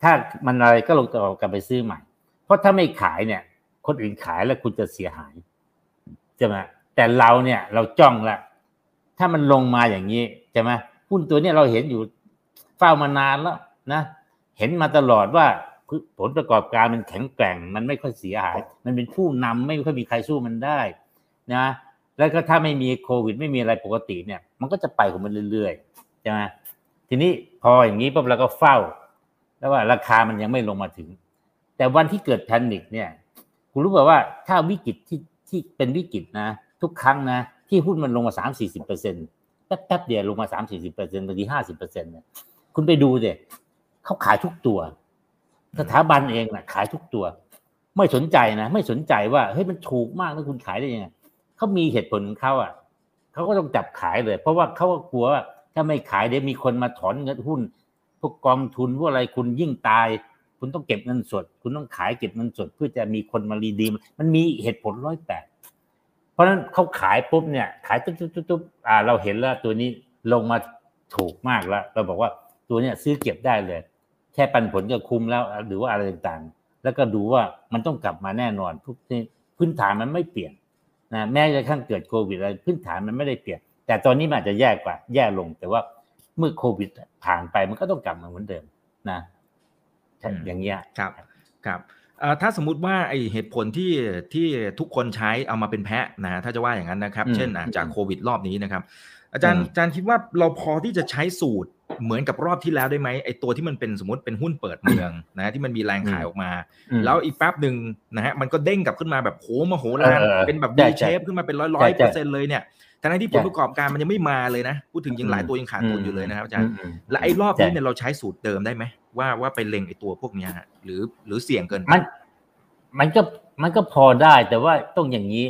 Speaker 2: ถ้ามันอะไรก็ลงตัวกลับไปซื้อใหม่ เพราะถ้าไม่ขายเนี่ย คนอื่นขายแล้วคุณจะเสียหายใช่ไหมแต่เราเนี่ยเราจ้องละถ้ามันลงมาอย่างนี้ใช่ไหม หุ้นตัวนี้เราเห็นอยู่เฝ้ามานานแล้วนะ เห็นมาตลอดว่าผลประกอบการมันแข็งแกร่ง มันไม่ค่อยเสียหาย มันเป็นผู้นำไม่ค่อยมีใครสู้มันได้นะ แล้วก็ถ้าไม่มีโควิด ไม่มีอะไรปกติเนี่ย มันก็จะไปของมันเรื่อยๆใช่ไหมทีนี้พออย่างนี้ปุ๊บเราก็เฝ้า แล้วว่าราคามันยังไม่ลงมาถึง แต่วันที่เกิดแพนิคเนี่ย คุณรู้ป่าว่าถ้าวิกฤตที่ที่เป็นวิกฤตนะ ทุกครั้งนะ ที่หุ้นมันลงมาสามสี่สิบเปอร์เซ็นต์ แป๊บๆเดียวลงมาสามสี่สิบเปอร์เซ็นต์บางทีห้าสิบเปอร์เซ็นต์เนี่ยคุณไปดูเด็เขาขายทุกตัว สถาบันเองนะขายทุกตัว ไม่สนใจนะ ไม่สนใจว่าเฮ้ยมันถูกมากแล้วคุณขายได้ยังไงเขามีเหตุผลของเขาอะเขาก็ต้องจับขายเลย เพราะว่าเขาก็กลัวว่าถ้าไม่ขายเดี๋ยวมีคนมาถอนเงินหุ้น พวกกองทุนพวกอะไรคุณยิ่งตาย คุณต้องเก็บเงินสด คุณต้องขายเก็บเงินสด เพื่อจะมีคนมารีดีมมันมีเหตุผลร้อยแปด ราะฉะนั้นเขาขายปุ๊บเนี่ย ขายตุ๊บตุ๊บตุ๊บอ่าเราเห็นแล้วตัวนี้ลงมาถูกมากแล้ว เราบอกว่าตัวเนี้ยซื้อเก็บได้เลย แค่ปันผลก็คุ้มแล้วหรือว่าอะไรต่างๆ แล้วก็ดูว่ามันต้องกลับมาแน่นอนทุกพื้นฐานมันไม่เปลี่ยนนะแม้กระทั่งเกิดโควิดอะไรพื้นฐานมันไม่ได้เปลี่ยน แต่ตอนนี้มันอาจจะแย่กว่า แย่ลง แต่ว่าเมื่อโควิดผ่านไปมันก็ต้องกลับมาเหมือนเดิมนะอย่างเงี้ย
Speaker 1: ครับครับ ถ้าสมมุติว่าไอเหตุผลที่ที่ทุกคนใช้เอามาเป็นแพะนะถ้าจะว่าอย่างนั้นนะครับ เช่นจากโควิดรอบนี้นะครับ อาจารย์อาจารย์คิดว่าเราพอที่จะใช้สูตรเหมือนกับรอบที่แล้วได้ไหมไอตัวที่มันเป็นสมมติเป็นหุ้นเปิดเมืองนะที่มันมีแรงขายออกมา แล้วอีกแป๊บหนึ่งนะฮะมันก็เด้งกลับขึ้นมาแบบโหมโหฬารเป็นแบบ V shape ขึ้นมาเป็นร้อยร้อยเปอร์เซ็นต์เลยเนี่ยทั้งที่ผลประกอบการมันยังไม่มาเลยนะ พูดถึงยังหลายตัวยังขาดทุนอยู่เลยนะครับอาจารย์และไอ้รอบนี้เนี่ยเราใช้สูตรเดิมได้ไหม ว่าว่าไปเล็งไอ้ตัวพวกนี้หรือหรือเสี่ยงเกิน
Speaker 2: มัน มันก็มันก็พอได้แต่ว่าต้องอย่างนี้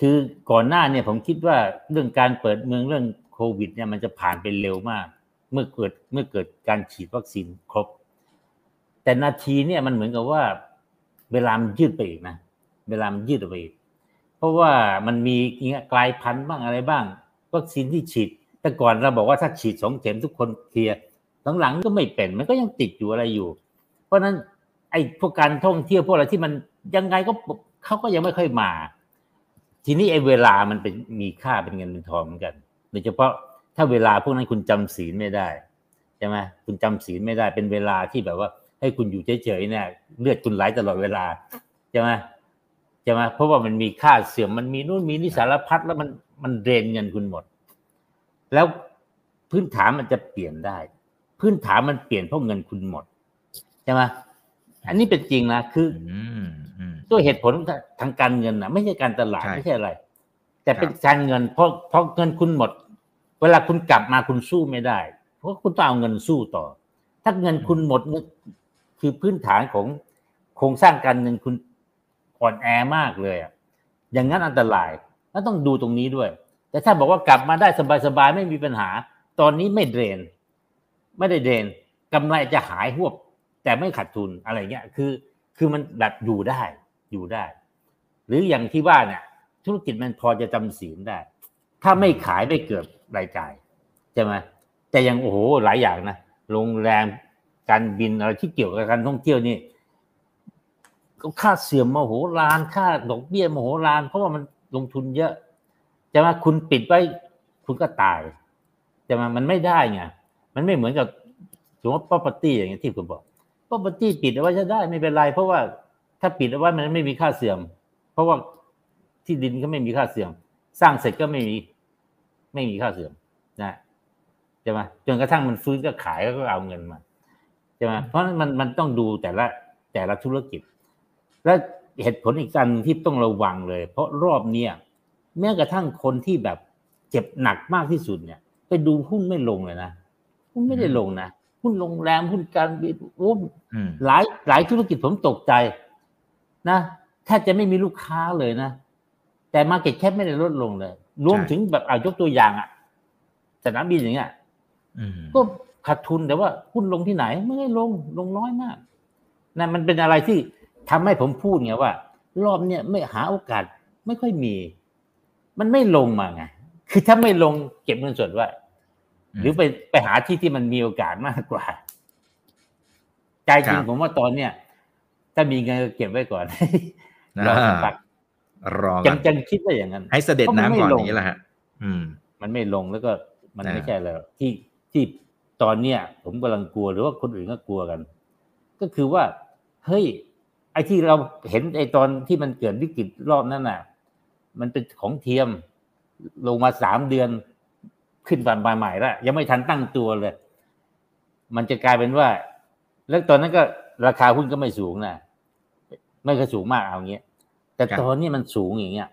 Speaker 2: คือก่อนหน้าเนี่ยผมคิดว่าเรื่องการเปิดเมืองเรื่องโควิด เนี่ยมันจะผ่านไปเร็วมาก เมื่อเกิดเมื่อเกิดการฉีดวัคซีนครบ แต่นาทีเนี่ยมันเหมือนกับว่า เวลามันยืดไปอีกนะเวลามันยืดไปอีกเพราะว่ามันมีเงี้ยกลายพันธุ์บ้างอะไรบ้าง วัคซีนที่ฉีด แต่ก่อนเราบอกว่าถ้าฉีดสองเข็มทุกคนเคลียร์ หลังๆก็ไม่เป็นมันก็ยังติดอยู่อะไรอยู่ เพราะนั้นไอ้พวกการท่องเที่ยวพวกอะไรที่มันยังไงก็เขาก็ยังไม่ค่อยมา ทีนี้ไอ้เวลามันเป็นมีค่าเป็นเงินเป็นทองเหมือนกันโดยเฉพาะถ้าเวลาพวกนั้นคุณจำศีลไม่ได้ใช่ไหมคุณจำศีลไม่ได้เป็นเวลาที่แบบว่า ให้คุณอยู่เฉยๆเนี่ยเลือดคุณไหลตลอดเวลาใช่ไหมใช่ไหมเพราะว่ามันมีค่าเสื่อมมันมีนู่นมีนิสารพัดแล้วมันมันเดรนเงินคุณหมด แล้วพื้นฐานมันจะเปลี่ยนได้ พื้นฐานมันเปลี่ยนเพราะเงินคุณหมดใช่ไหมอันนี้เป็นจริงนะคือด้วยเหตุผลทางการเงินนะไม่ใช่การตลาดไม่ใช่อะไร แต่เป็นการเงินเพราะเพราะเงินคุณหมด เวลาคุณกลับมาคุณสู้ไม่ได้ เพราะคุณต้องเอาเงินสู้ต่อ ถ้าเงินคุณหมดคือพื้นฐานของโครงสร้างการเงินคุณอ่อนแอมากเลยอะอย่างนั้นอันตรายแล้วต้องดูตรงนี้ด้วย แต่ถ้าบอกว่ากลับมาได้สบายๆไม่มีปัญหา ตอนนี้ไม่เดรน ไม่ได้เดรนกำไรจะหายหวบ แต่ไม่ขาดทุนอะไรเงี้ยคือ คือมันแบบอยู่ได้อยู่ได้ หรืออย่างที่ว่าเนี่ยธุรกิจมันพอจะจำศีลได้ ถ้าไม่ขายไม่เกิดรายจ่ายใช่ไหมแต่ยังโอ้โหหลายอย่างนะโรงแรมการบินอะไรที่เกี่ยวกับการท่องเที่ยวนี่ก็ค่าเสื่อมมโหฬารค่าดอกเบี้ยมโหฬารเพราะว่ามันลงทุนเยอะจะมาคุณปิดไว้ คุณก็ตายจะมามันไม่ได้ไง มันไม่เหมือนกับสมมติ property อย่างที่คุณบอก property ปิดเอาไว้จะได้ไม่เป็นไร เพราะว่าถ้าปิดเอาไว้มันไม่มีค่าเสื่อม เพราะว่าที่ดินก็ไม่มีค่าเสื่อม สร้างเสร็จก็ไม่มี ไม่มีค่าเสื่อมนะใช่ไหมจนกระทั่งมันฟื้นก็ขายแล้วก็เอาเงินมาใช่ไหมเพราะมันมันต้องดูแต่ละแต่ละธุรกิจ และเหตุผลอีกอันที่ต้องระวังเลย เพราะรอบเนี้ยแม้กระทั่งคนที่แบบเจ็บหนักมากที่สุดเนี่ย ไปดูหุ้นไม่ลงเลยนะ หุ้นไม่ได้ลงนะหุ้นโรงแรมหุ้นการบินหุ้นหลายหลายธุรกิจผมตกใจ นะแทบจะไม่มีลูกค้าเลยนะแต่มาเก็ตแคปไม่ได้ลดลงเลย รวมถึงแบบอายกตัวอย่างอะสนามบินอย่างเงี้ยก็ขาดทุนแต่ว่าหุ้นลงที่ไหนไม่ได้ลงลงน้อยมากนะมันเป็นอะไรที่ทำให้ผมพูดไงว่า รอบเนี่ยไม่หาโอกาสไม่ค่อยมี มันไม่ลงมาไงคือถ้าไม่ลงเก็บเงินสดไว้ หรือไปไปหาที่ที่มันมีโอกาสมากกว่าใจจริงผมว่าตอนเนี้ยถ้ามีเงินก็เก็บไว้ก่อนรอสักพัก
Speaker 1: รอ
Speaker 2: จั
Speaker 1: กั
Speaker 2: ง
Speaker 1: น
Speaker 2: จังคิดว่าอย่างนั้น
Speaker 1: ให้เสด็จน้ำก่อน
Speaker 2: เพราะมันไม่ลง
Speaker 1: อย่างนี้แหละฮะอืม
Speaker 2: มันไม่ลงแล้วก็มัน
Speaker 1: อ่า
Speaker 2: ไม่ใช่แล้วที่ที่ตอนเนี้ยผมกำลังกลัวหรือว่าคนอื่นก็กลัวกัน ก็คือว่าเฮ้ยไอ้ที่เราเห็นไอ้ตอนที่มันเกิดวิกฤตรอบนั้นน่ะ มันเป็นของเทียม ลงมาสามเดือน ขึ้นวันใหม่แล้วยังไม่ทันตั้งตัวเลย มันจะกลายเป็นว่า แล้วตอนนั้นก็ราคาหุ้นก็ไม่สูงนะไม่เคยสูงมากเอาเงี้ย แต่
Speaker 1: ครับ
Speaker 2: ตอนนี้มันสูงอย่างเงี้ย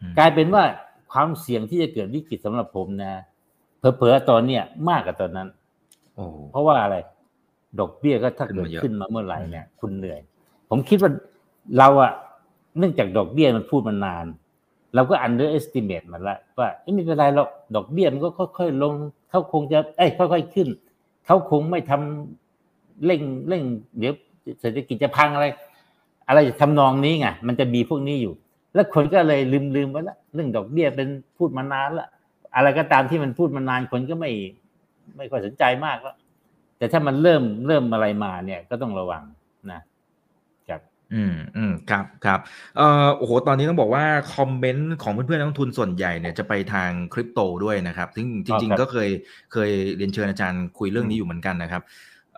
Speaker 1: อืม
Speaker 2: กลายเป็นว่าความเสี่ยงที่จะเกิดวิกฤตสำหรับผมนะเผลอๆตอนเนี้ยมากกว่าตอนนั้น
Speaker 1: โอ้
Speaker 2: เพราะว่าอะไร ดอกเบี้ยก็ถ้า
Speaker 1: ขึ้น
Speaker 2: เกิด
Speaker 1: มาเยอะ
Speaker 2: ขึ้นมาเมื่อไหร่เนี่ย คุณเหนื่อย ผมคิดว่าเราอะเนื่องจากดอกเบี้ยมันพูดมานาน เราก็ underestimate มันละว่าเอ้ยไม่เป็นไรหรอกดอกเบี้ยมันก็ค่อยๆลงเขาคงจะเอ้ยค่อย ๆขึ้น เขาคงไม่ทำเร่งเร่ง เดี๋ยวเศรษฐกิจจะพังอะไร อะไรจะทำนองนี้ไงมันจะมีพวกนี้อยู่ แล้วคนก็เลยลืมลืมไปละเรื่องดอกเบี้ยเป็นพูดมานานละอะไรก็ตามที่มันพูดมานานคนก็ไม่ไม่ค่อยสนใจมากแล้วแต่ถ้ามันเริ่มเริ่มอะไรมาเนี่ยก็ต้องระวังนะ
Speaker 1: อืมอืมครับครับเอ่อโอ้โหตอนนี้ต้องบอกว่าคอมเมนต์ของเพื่อนๆนักลงทุนส่วนใหญ่เนี่ยจะไปทางคริปโตด้วยนะครับ ซึ่งจริง
Speaker 2: ครับ
Speaker 1: ๆก็เคยเคยเรียนเชิญอาจารย์คุยเรื่องนี้อยู่เหมือนกันนะครับ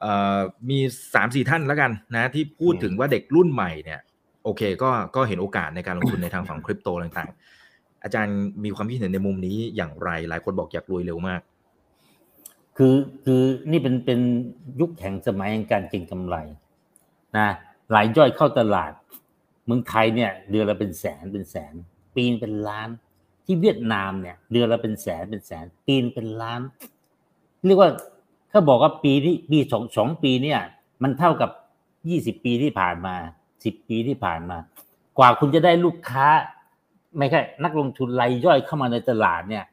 Speaker 1: เอ่อมีสามสี่ท่านแล้วกันนะที่พูดถึงว่าเด็กรุ่นใหม่เนี่ยโอเคก็ก็เห็นโอกาสในการลงทุนในทางฝั่งคริปโตต่างๆ อาจารย์มีความคิดเห็นในมุมนี้อย่างไร หลายคนบอกอยากรวยเร็วมาก
Speaker 2: คือคือนี่เป็นเป็นยุคแห่งสมัยแห่งการเก็งกำไรนะ หลายย่อยเข้าตลาด เมืองไทยเนี่ยเดือนละเป็นแสนเป็นแสน ปีนเป็นล้าน ที่เวียดนามเนี่ยเดือนละเป็นแสนเป็นแสน ปีนเป็นล้าน เรียกว่าเขาบอกว่าปีนี้ปีสองสองปีเนี่ย มันเท่ากับยี่สิบปีที่ผ่านมาสิบปีที่ผ่านมา กว่าคุณจะได้ลูกค้า ไม่ใช่นักลงทุนรายย่อยเข้ามาในตลาดเนี่ย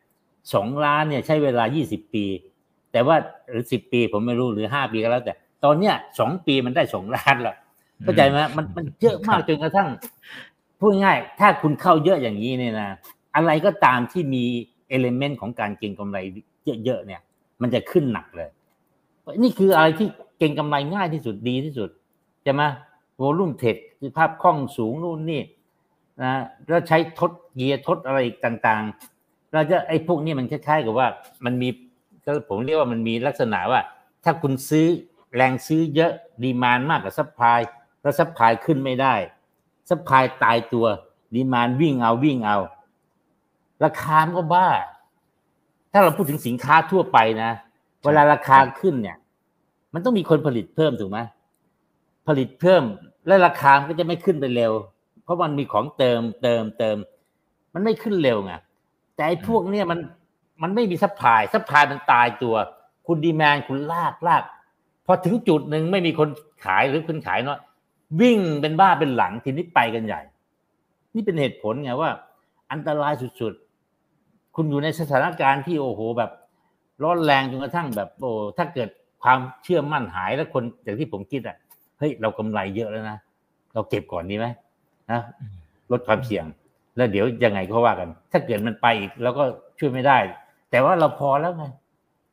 Speaker 2: สองล้านเนี่ยใช้เวลายี่สิบปี แต่ว่าหรือสิบปีผมไม่รู้หรือห้าปีก็แล้วแต่ ตอนเนี้ยสองปีมันได้สองล้านแล้ว เข้าใจไหมมันมันเยอะมากจนกระทั่งพูดง่ายๆถ้าคุณเข้าเยอะอย่างนี้เนี่ยนะอะไรก็ตามที่มีเอลิเมนต์ของการเก็งกำไรเยอะๆเนี่ย มันจะขึ้นหนักเลย นี่คืออะไรที่เก็งกำไรง่ายที่สุดดีที่สุดใช่ไหม volume trade คือสภาพคล่องสูงนู่นนี่นะแล้วใช้ทดเกียร์ทดอะไรอีกต่างๆ เราจะไอ้พวกนี้มันคล้ายๆ กับว่ามันมีก็ผมเรียกว่ามันมีลักษณะว่า ถ้าคุณซื้อแรงซื้อเยอะ demand มากกว่า supply แล้ว supply ขึ้นไม่ได้ supply ตายตัว demand วิ่งเอาวิ่งเอา ราคามันก็บ้า ถ้าเราพูดถึงสินค้าทั่วไปนะ เวลาราคาขึ้นเนี่ย มันต้องมีคนผลิตเพิ่มถูกไหมผลิตเพิ่ม และราคามันก็จะไม่ขึ้นไปเร็ว เพราะมันมีของเติมเติมเติม มันไม่ขึ้นเร็วไงแต่ไอ้พวกเนี่ยมันมันไม่มี supply supply มันตายตัว คุณ demand คุณลากลากพอถึงจุดหนึ่งไม่มีคนขายหรือคนขายน้อย วิ่งเป็นบ้าเป็นหลังทีนี้ไปกันใหญ่ นี่เป็นเหตุผลไงว่า อันตรายสุดๆ คุณอยู่ในสถานการณ์ที่โอ้โหแบบร้อนแรงจนกระทั่งแบบโอ้ถ้าเกิดความเชื่อมั่นหายแล้วคนอย่างที่ผมคิดอะเฮ้ยเรากำไรเยอะแล้วนะเราเก็บก่อนดีไหมนะลดความเสี่ยง แล้วเดี๋ยวยังไงก็ว่ากัน ถ้าเกิดมันไปอีกเราก็ช่วยไม่ได้ แต่ว่าเราพอแล้วไง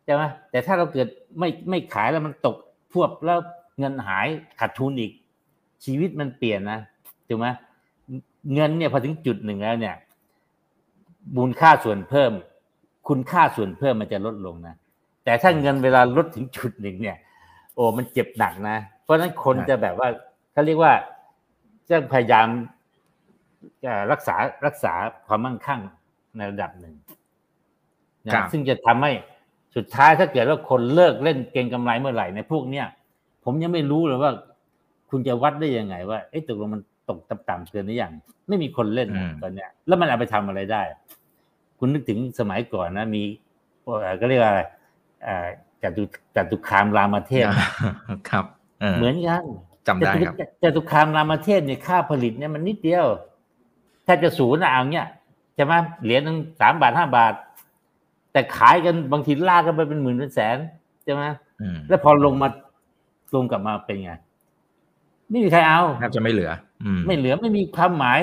Speaker 2: ใช่ไหมแต่ถ้าเราเกิดไม่ไม่ขายแล้วมันตกพวบแล้วเงินหายขาดทุนอีก ชีวิตมันเปลี่ยนนะถูกไหมเงินเนี่ยพอถึงจุดหนึ่งแล้วเนี่ยมูลค่าส่วนเพิ่ม คุณค่าส่วนเพิ่มมันจะลดลงนะแต่ถ้าเงินเวลาลดถึงจุดหนึ่งเนี่ย โอ้มันเจ็บหนักนะ เพราะฉะนั้นคน
Speaker 1: ครับ
Speaker 2: จะแบบว่าเขาเรียกว่าจะพยายามจะรักษารักษาความมั่งคั่งในระดับหนึ่งนะซึ่งจะทำให้สุดท้ายถ้าเกิดว่าคนเลิกเล่นเก็งกำไรเมื่อไหร่ในพวกเนี้ยผมยังไม่รู้เลยว่า คุณจะวัดได้ยังไง ว่าเอ๊ะตกลงมันตกต่ำๆเกินหรือยังไม่มีคนเล่นนะตอนเนี้ย แล้วมันเอาไปทำอะไรได้ คุณนึกถึงสมัยก่อนนะ มีเอ่อก็เรียกว่าอะไรเอ่อจตุจตุคามรามเทพ
Speaker 1: ครับเออ
Speaker 2: เหมือนกัน
Speaker 1: จำได้ครับ
Speaker 2: จตุจตุคามรามเทพเนี่ยค่าผลิตเนี่ยมันนิดเดียว ถ้าจะศูนย์อะเอาเนี่ยใช่ไหมเหรียญหนึ่งสามบาทห้าบาท แต่ขายกันบางทีลากกันไปเป็นหมื่นเป็นแสนใช่ไหม
Speaker 1: อืม
Speaker 2: แล้วพอลงมาลงกลับมาเป็นไง ไม่มีใครเอา
Speaker 1: แทบจะไม่เหลือ อืม
Speaker 2: ไม่เหลือไม่มีความหมาย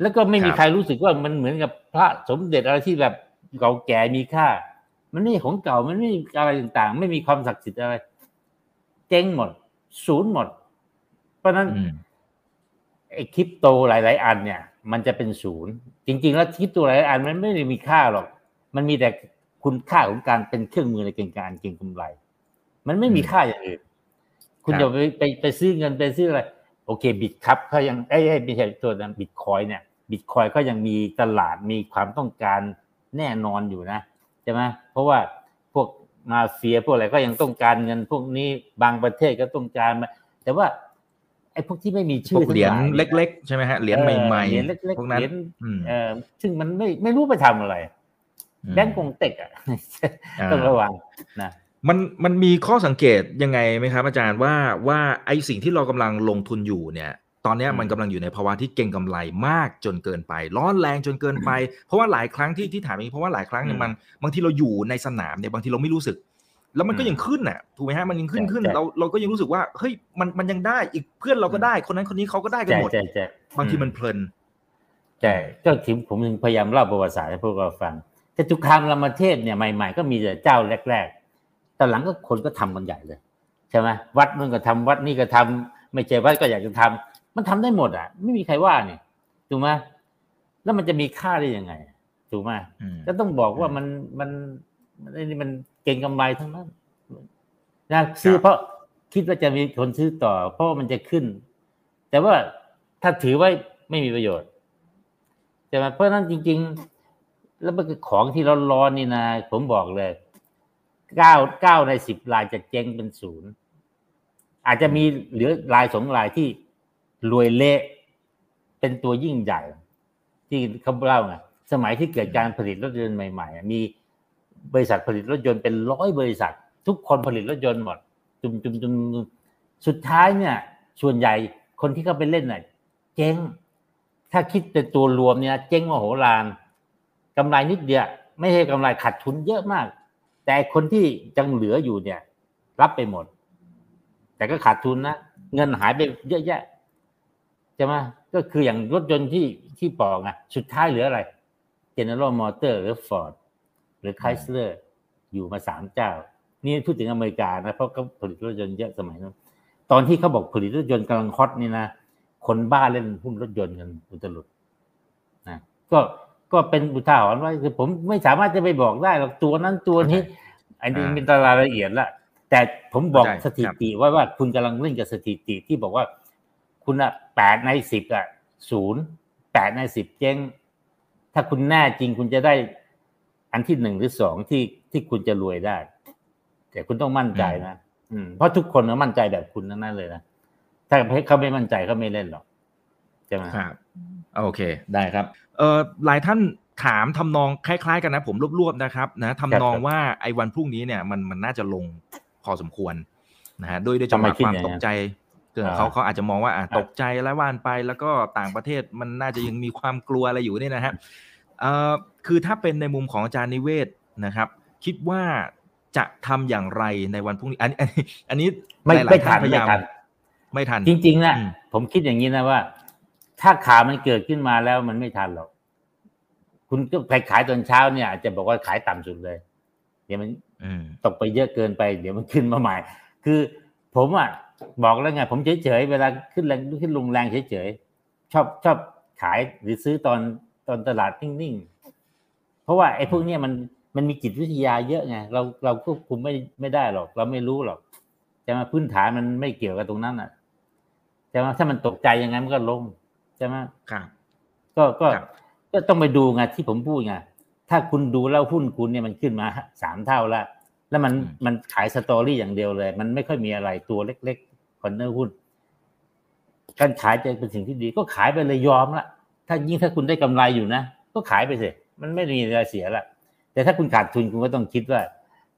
Speaker 2: แล้วก็ไม่มี
Speaker 1: ครับ
Speaker 2: ใครรู้สึกว่ามันเหมือนกับพระสมเด็จอะไรที่แบบเก่าแก่มีค่า มันไม่ใช่ของเก่ามันไม่มีอะไรต่างๆ ไม่มีความศักดิ์สิทธิ์อะไร เจ๊งหมด ศูนย์หมด เพราะฉะนั้น
Speaker 1: อืม
Speaker 2: ไอ้คริปโตหลาย ๆ อันเนี่ย มันจะเป็นศูนย์ จริง ๆ แล้วคริปโตหลายๆอันมันไม่ได้มีค่าหรอก มันมีแต่คุณค่าของการเป็นเครื่องมือในการเก็งกำไร มันไม่มี
Speaker 1: อืม
Speaker 2: ค่าอย่างอื่น คุณ
Speaker 1: ครับ
Speaker 2: จะไปไปไปซื้อเงินไปซื้ออะไร โอเคบิตครับเขายังไอ้ไอ้ยไม่ใช่ตัวนั้นบิตคอยเนี่ยบิตคอยก็ยังมีตลาดมีความต้องการแน่นอนอยู่นะใช่ไหมเพราะว่าพวกมาเฟียพวกอะไรก็ยังต้องการเงินพวกนี้บางประเทศก็ต้องการมาแต่ว่าไอ้พวกที่ไม่มี
Speaker 1: พ
Speaker 2: ชื่
Speaker 1: ว
Speaker 2: อก
Speaker 1: เหรียญ
Speaker 2: ทั้งา
Speaker 1: เล็ก ๆ ใช่ไหมฮะเหรียญใหม่
Speaker 2: เหรียญเล็ก
Speaker 1: ๆพวก
Speaker 2: ๆ
Speaker 1: นั้น
Speaker 2: เหรียญ
Speaker 1: อืม
Speaker 2: เอ่อซึ่งมันไม่ไม่รู้ไปทำอะไรแบงก์กงเต็กอะ
Speaker 1: อ่า
Speaker 2: ต้องระวังนะ
Speaker 1: มันมันมีข้อสังเกตยังไงไหมครับ อาจารย์ว่าว่าไอสิ่งที่เรากำลังลงทุนอยู่เนี่ย ตอนเนี้ย
Speaker 2: อืม
Speaker 1: มันกำลังอยู่ในภาวะที่เก่งกำไรมากจนเกินไป ร้อนแรงจนเกินไป เพราะว่าหลายครั้งที่ที่ถามอย่างนี้เพราะว่าหลายครั้งเนี่ยมันบางทีเราอยู่ในสนามเนี่ยบางทีเราไม่รู้สึก แล้วมันก็ยังขึ้นน่ะถูกไหมฮะมันยังขึ้นขึ้นเราเราก็ยังรู้สึกว่าเฮ้ยมันมันยังได้อีกเพื่อนเราก็ได้คนนั้นคนนี้เขาก็ได้กัน
Speaker 2: ใช่
Speaker 1: หมด
Speaker 2: ใช่ใช่
Speaker 1: บางทีมันเพลิน
Speaker 2: ใช่ก็ถึงผมถึงพยายามเล่าประวัติศาสตร์ให้พวกเราฟังแต่ทุกคามรามเทพเนี่ยใหม่ ๆ ก็มีแต่เจ้าแรกๆ แต่หลังก็คนก็ทำกันใหญ่เลยใช่ไหมวัดนู่นก็ทำวัดนี่ก็ทำไม่ใช่วัดก็อยากจะทำมันทำได้หมดอะ ไม่มีใครว่านี่ถูกไหมแล้วมันจะมีค่าได้ยังไงถูกไหม
Speaker 1: อืม
Speaker 2: ก็ต้องบอกว่ามันมันมันไอ้นี่มันเก่งกำไรทั้งนั้นนะซื้อเพราะคิดว่าจะมีคนซื้อต่อ เพราะว่ามันจะขึ้น แต่ว่าถ้าถือไว้ไม่มีประโยชน์ใช่ไหมเพราะฉะนั้นจริง ๆ แล้วมันคือของที่เราร้อนๆนี่นะผมบอกเลย เก้าเก้าในสิบรายจะเจ๊งเป็นศูนย์อาจจะมีเหลือรายสองรายที่รวยเละเป็นตัวยิ่งใหญ่ ที่เขาเล่าไงสมัยที่เกิดการผลิตรถยนต์ใหม่ๆ มีบริษัทผลิตรถยนต์เป็นร้อยบริษัท ทุกคนผลิตรถยนต์หมด จุมจุมจุมจุมสุดท้ายเนี่ย ส่วนใหญ่คนที่เข้าไปเล่นน่ะ เจ๊ง ถ้าคิดเป็นตัวรวมเนี่ย เจ๊งมโหฬารกำไรนิดเดียว ไม่ใช่กำไรขาดทุนเยอะมาก แต่คนที่ยังเหลืออยู่เนี่ย รับไปหมด แต่ก็ขาดทุนนะเงินหายไปเยอะแยะใช่ไหมก็คืออย่างรถยนต์ที่ที่ปอกอะสุดท้ายเหลืออะไร General Motor หรือ Ford หรือ Chrysler อยู่มาสามเจ้า นี่พูดถึงอเมริกานะเพราะเขาผลิตรถยนต์เยอะสมัยนั้นตอนที่เขาบอกผลิตรถยนต์กำลังฮอตนี่นะคนบ้าเล่นหุ้นรถยนต์กันอุตลุดนะก็ ก็เป็นอุทาหรณ์ไว้คือผมไม่สามารถจะไปบอกได้หรอกตัวนั้นตัวนี้ อันนี้
Speaker 1: อ่า
Speaker 2: เป็นรายละเอียดละแต่ผมบอก
Speaker 1: เข้าใจ
Speaker 2: สถิติไว้ว่าคุณกำลังเล่นกับสถิติที่บอกว่า คุณอะแปดในสิบอะศูนย์แปดในสิบเจ๊งถ้าคุณแน่จริงคุณจะได้อันที่หนึ่งหรือสองที่ที่คุณจะรวยได้ แต่คุณต้องมั่นใจนะอืมเพราะทุกคนก็มั่นใจแบบคุณทั้งนั้นเลยนะถ้าเขาไม่มั่นใจเขาไม่เล่นหรอกใช่ไหม
Speaker 1: ครับโอเค ได้ครับเอ่อ หลายท่านถามทำนองคล้ายๆ กันนะผมรวบๆนะครับนะทำนองว่าไอ้วันพรุ่งนี้เนี่ยมันมันน่าจะลงพอสมควรนะฮะด้วยด้วยจังหวะความตกใจเกิดเขาเขาอาจจะมองว่าอะตกใจแล้วว่านไปแล้วก็ต่างประเทศมันน่าจะยังมีความกลัวอะไรอยู่เนี่ยนะฮะเอ่อคือถ้าเป็นในมุมของอาจารย์นิเวศนะครับ คิดว่าจะทำอย่างไรในวันพรุ่งนี้ อันอันนี้อันนี้
Speaker 2: ไม่
Speaker 1: หลาย
Speaker 2: ไม่
Speaker 1: ๆ
Speaker 2: ทัน
Speaker 1: พยา
Speaker 2: ไม่
Speaker 1: ยาม
Speaker 2: ทัน
Speaker 1: ไม่ทัน
Speaker 2: จริงๆนะ
Speaker 1: อืม
Speaker 2: ผมคิดอย่างนี้นะว่า ถ้าข่าวมันเกิดขึ้นมาแล้วมันไม่ทันหรอก คุณก็ไปขายตอนเช้าเนี่ยอาจจะบอกว่าขายต่ำสุดเลย เดี๋ยวมัน
Speaker 1: อืม
Speaker 2: ตกไปเยอะเกินไป เดี๋ยวมันขึ้นมาใหม่ คือผมอะบอกแล้วไงผมเฉยๆเวลาขึ้นแรงขึ้นลงแรงเฉยๆชอบชอบขายหรือซื้อตอนตอนตลาดนิ่งๆ เพราะว่าไอ้พวกเนี้ยมันมันมีจิตวิทยาเยอะไงเราเราควบคุมไม่ไม่ได้หรอก เราไม่รู้หรอกจะมาพื้นฐานมันไม่เกี่ยวกับตรงนั้นอะใช่ไหมถ้ามันตกใจยังไงมันก็ลงใช่ไหม
Speaker 1: ครับ
Speaker 2: ก็ก็
Speaker 1: ครับ
Speaker 2: ก็ต้องไปดูไงที่ผมพูดไงถ้าคุณดูแล้วหุ้นคุณเนี่ยมันขึ้นมาสามเท่าแล้วแล้วมันมันขาย story อย่างเดียวเลย มันไม่ค่อยมีอะไรตัวเล็กๆ corner หุ้น การขายจะเป็นสิ่งที่ดี ก็ขายไปเลยยอมละถ้ายิ่งถ้าคุณได้กำไรอยู่นะ ก็ขายไปสิมันไม่มีอะไรเสียละแต่ถ้าคุณขาดทุนคุณก็ต้องคิดว่า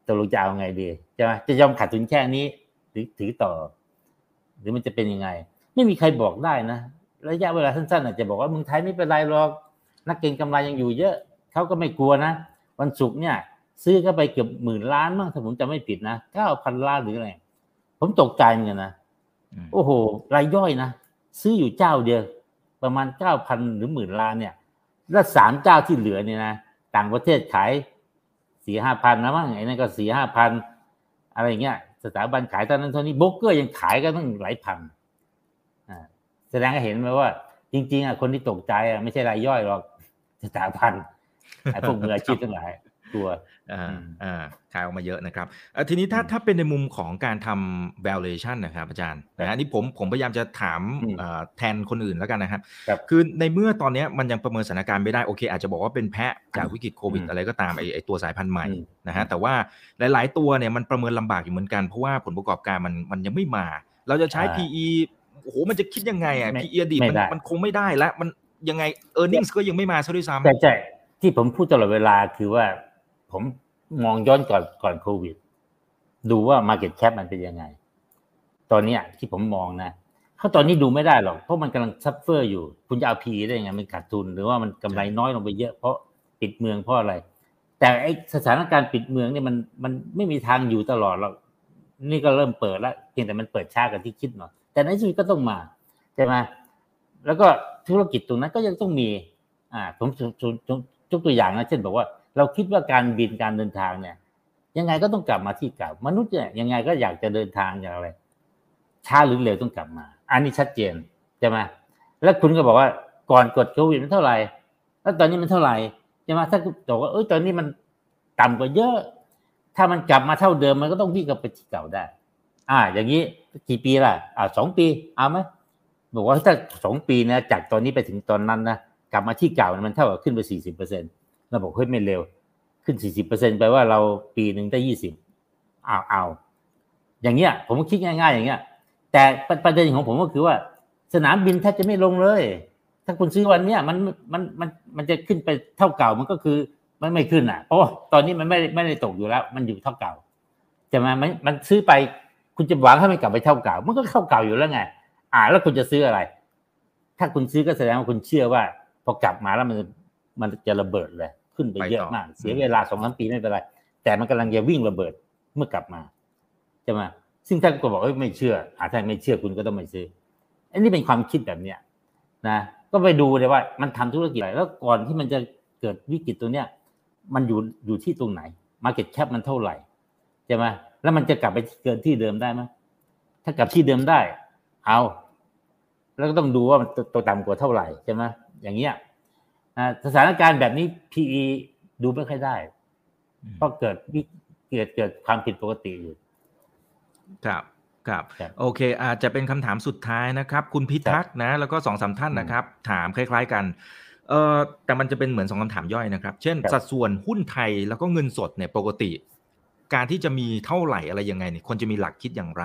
Speaker 2: ตกลงจะเอาไงดีใช่ไหมจะยอมขาดทุนแค่นี้ หรือถือต่อ หรือมันจะเป็นยังไง ไม่มีใครบอกได้นะ ระยะเวลาสั้นๆอาจจะบอกว่าเมืองไทยไม่เป็นไรหรอกนักเก็งกำไรยังอยู่เยอะเขาก็ไม่กลัวนะ วันศุกร์เนี่ย ซื้อเข้าไปเกือบหมื่นล้านมั้งถ้าผมจำไม่ผิดนะเก้าพันล้านหรืออะไรผมตกใจเหมือนกันนะโอ้โห รายย่อยนะ ซื้ออยู่เจ้าเดียว ประมาณเก้าพันหรือหมื่นล้านเนี่ย แล้วสามเจ้าที่เหลือเนี่ยนะต่างประเทศขายสี่ห้าพันนะมั้งไอ้นั่นก็สี่ห้าพันอะไรเงี้ยสถาบันขายตอนนั้นเท่านี้โบรกเกอร์ยังขายกันตั้งหลายพันอ่า แสดงให้เห็นไหมว่า จริง ๆอะคนที่ตกใจอะไม่ใช่รายย่อยหรอกสถาบันไอ้พวกมืออาชีพทั้งหลายตัว
Speaker 1: อ่า
Speaker 2: อืม
Speaker 1: อ่าขายออกมาเยอะนะครับเอ่อทีนี้ถ้า
Speaker 2: อืม
Speaker 1: ถ้าเป็นในมุมของการทำ valuation นะครับอาจารย์นะฮะอันนี่ผมผมพยายามจะถาม
Speaker 2: อืม
Speaker 1: เอ่อแทนคนอื่นแล้วกันนะครับ
Speaker 2: ครับ
Speaker 1: คือในเมื่อตอนเนี้ยมันยังประเมินสถานการณ์ไม่ได้ โอเค อาจจะบอกว่าเป็นแพะจากวิกฤตโควิด
Speaker 2: อืม
Speaker 1: อะไรก็ตามไอไอตัวสายพันธุ์ใหม่
Speaker 2: อืม
Speaker 1: นะฮะแต่ว่าหลาย ๆ ตัวเนี่ยมันประเมินลำบากอยู่เหมือนกัน เพราะว่าผลประกอบการมันมันยังไม่มา เราจะใช้
Speaker 2: อ่า
Speaker 1: PE โอ้โหมันจะคิดยังไงอะ
Speaker 2: ไม่
Speaker 1: PE อดีต
Speaker 2: ไม่
Speaker 1: มัน
Speaker 2: ได้
Speaker 1: มันคงไม่ได้แล้วมันยังไง earnings ก็ยังไม่มาซะด้วยซ้ำ
Speaker 2: ใช่ใช่ที่ผมพูดตลอดเวลาคือว่า ผมมองย้อนก่อนก่อนโควิด ดูว่า Market Cap มันเป็นยังไง ตอนเนี้ยที่ผมมองนะเขาตอนนี้ดูไม่ได้หรอก เพราะมันกำลัง suffer อยู่ คุณจะเอา PE ได้ยังไงมันขาดทุน หรือว่ามันกำไรน้อยลงไปเยอะเพราะปิดเมืองเพราะอะไร แต่ไอ้สถานการณ์ปิดเมืองเนี่ยมันมันไม่มีทางอยู่ตลอดหรอกนี่ก็เริ่มเปิดแล้วเพียงแต่มันเปิดช้ากว่าที่คิดหน่อย แต่ในที่สุดก็ต้องมาใช่ไหมแล้วก็ธุรกิจตรงนั้นก็ยังต้องมีอ่าผมยกตัวอย่างนะเช่นบอกว่า เราคิดว่าการบินการเดินทางเนี่ย ยังไงก็ต้องกลับมาที่เก่ามนุษย์เนี่ยยังไงก็อยากจะเดินทางอย่างไรช้าหรือเร็วต้องกลับมา อันนี้ชัดเจนใช่ไหมแล้วคุณก็บอกว่าก่อนกดโควิดมันเท่าไหร่แล้วตอนนี้มันเท่าไหร่ใช่ไหมถ้าบอกว่าเอ้ยตอนนี้มันต่ำกว่าเยอะ ถ้ามันกลับมาเท่าเดิมมันก็ต้องวิ่งกลับไปที่เก่าได้ อ่า อย่างนี้ กี่ปีล่ะ อ่าสองปีเอาไหมบอกว่าถ้าสองปีนะจากตอนนี้ไปถึงตอนนั้นนะกลับมาที่เก่ามันเท่ากับขึ้นไปสี่สิบเปอร์เซ็นต์เราบอกเฮ้ยไม่เร็ว ขึ้นสี่สิบเปอร์เซ็นต์แปลว่าเราปีหนึ่งได้ยี่สิบเอาเอาอย่างเงี้ย ผมคิดง่าย ๆ อย่างเงี้ย แต่ประเด็นของผมก็คือว่า สนามบินแทบจะไม่ลงเลย ถ้าคุณซื้อวันเนี้ยมันมันมันมันจะขึ้นไปเท่าเก่ามันก็คือมันไม่ขึ้นอะ เพราะตอนนี้มันไม่ไม่ได้ตกอยู่แล้ว มันอยู่เท่าเก่าใช่ไหมมันมันซื้อไป คุณจะหวังให้มันกลับไปเท่าเก่า มันก็เท่าเก่าอยู่แล้วไง อ่า แล้วคุณจะซื้ออะไร ถ้าคุณซื้อก็แสดงว่าคุณเชื่อว่า พอกลับมาแล้วมันมันจะระเบิดเลย ขึ้นไปเยอะมาก เสียเวลาสองสามปีไม่เป็นไร แต่มันกำลังจะวิ่งระเบิดเมื่อกลับมาใช่ไหมซึ่งท่านก็บอกว่าไม่เชื่ออาถ้าไม่เชื่อคุณก็ต้องไม่ซื้ออันนี้เป็นความคิดแบบเนี้ยนะ ก็ไปดูเลยว่า มันทำธุรกิจอะไรแล้วก่อนที่มันจะเกิดวิกฤตตัวเนี้ยมันอยู่อยู่ที่ตรงไหน Market Cap มันเท่าไหร่ใช่ไหม แล้วมันจะกลับไปเกินที่เดิมได้ไหมถ้ากลับที่เดิมได้ เอา แล้วก็ต้องดูว่ามันตัวต่ำกว่าเท่าไหร่ใช่ไหมอย่างเงี้ยสถานการณ์แบบนี้ PE ดูไม่ค่อยได้เพราะเกิดวิเกิดเกิดความผิดปกติอยู่
Speaker 1: ครับครับ
Speaker 2: ครับ
Speaker 1: โอเค อาจจะเป็นคำถามสุดท้ายนะครับ คุณพิทักษ์นะ แล้วก็สองสามท่าน
Speaker 2: อืม
Speaker 1: นะครับ ถามคล้าย ๆ กันเอ่อแต่มันจะเป็นเหมือนสองคำถามย่อยนะครับ เช่น
Speaker 2: ครับ
Speaker 1: สัดส่วนหุ้นไทยแล้วก็เงินสดเนี่ยปกติ การที่จะมีเท่าไหร่อะไรยังไงเนี่ยควรจะมีหลักคิดอย่างไร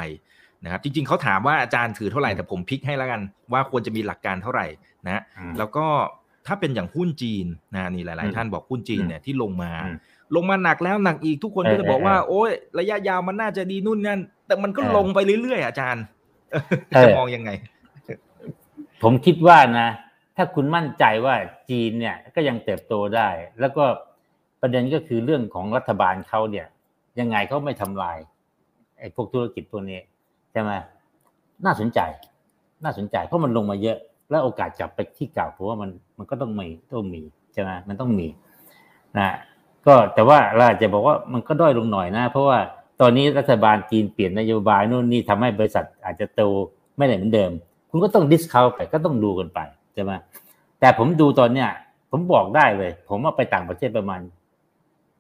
Speaker 1: นะครับจริงๆเขาถามว่าอาจารย์ถือเท่าไหร่แต่ผมพลิกให้แล้วกัน ว่าควรจะมีหลักการเท่าไหร่นะ
Speaker 2: อืม
Speaker 1: แล้วก็ถ้าเป็นอย่างหุ้นจีนนะนี่หลาย
Speaker 2: อืม
Speaker 1: ๆท่านบอกหุ้นจีนเนี่ยที่ลงมา
Speaker 2: อืม
Speaker 1: ลงมาหนักแล้วหนักอีกทุกคน
Speaker 2: เออ
Speaker 1: ก็จะบอกว่า
Speaker 2: เออ
Speaker 1: โอ้ยระยะยาวมันน่าจะดีนู่นนั่นแต่มันก็
Speaker 2: เออ
Speaker 1: ลงไปเรื่อยๆอาจารย์
Speaker 2: เออ
Speaker 1: จะมองยังไง
Speaker 2: ผมคิดว่านะ ถ้าคุณมั่นใจว่าจีนเนี่ยก็ยังเติบโตได้ แล้วก็ประเด็นก็คือเรื่องของรัฐบาลเขาเนี่ย ยังไงเขาไม่ทำลายไอ้พวกธุรกิจพวกนี้ใช่ไหมน่าสนใจ น่าสนใจ เพราะมันลงมาเยอะ แล้วโอกาสกลับไปที่เก่าเพราะว่ามันมันก็ต้องมีต้องมีใช่ไหมมันต้องมีนะก็แต่ว่าเราจะบอกว่ามันก็ด้อยลงหน่อยนะ เพราะว่าตอนนี้รัฐบาลจีนเปลี่ยนนโยบายนู่นนี่ทำให้บริษัทอาจจะโตไม่ได้เหมือนเดิม คุณก็ต้องดิสคาวไปก็ต้องดูกันไปใช่ไหมแต่ผมดูตอนเนี้ยผมบอกได้เลย ผมว่าไปต่างประเทศประมาณ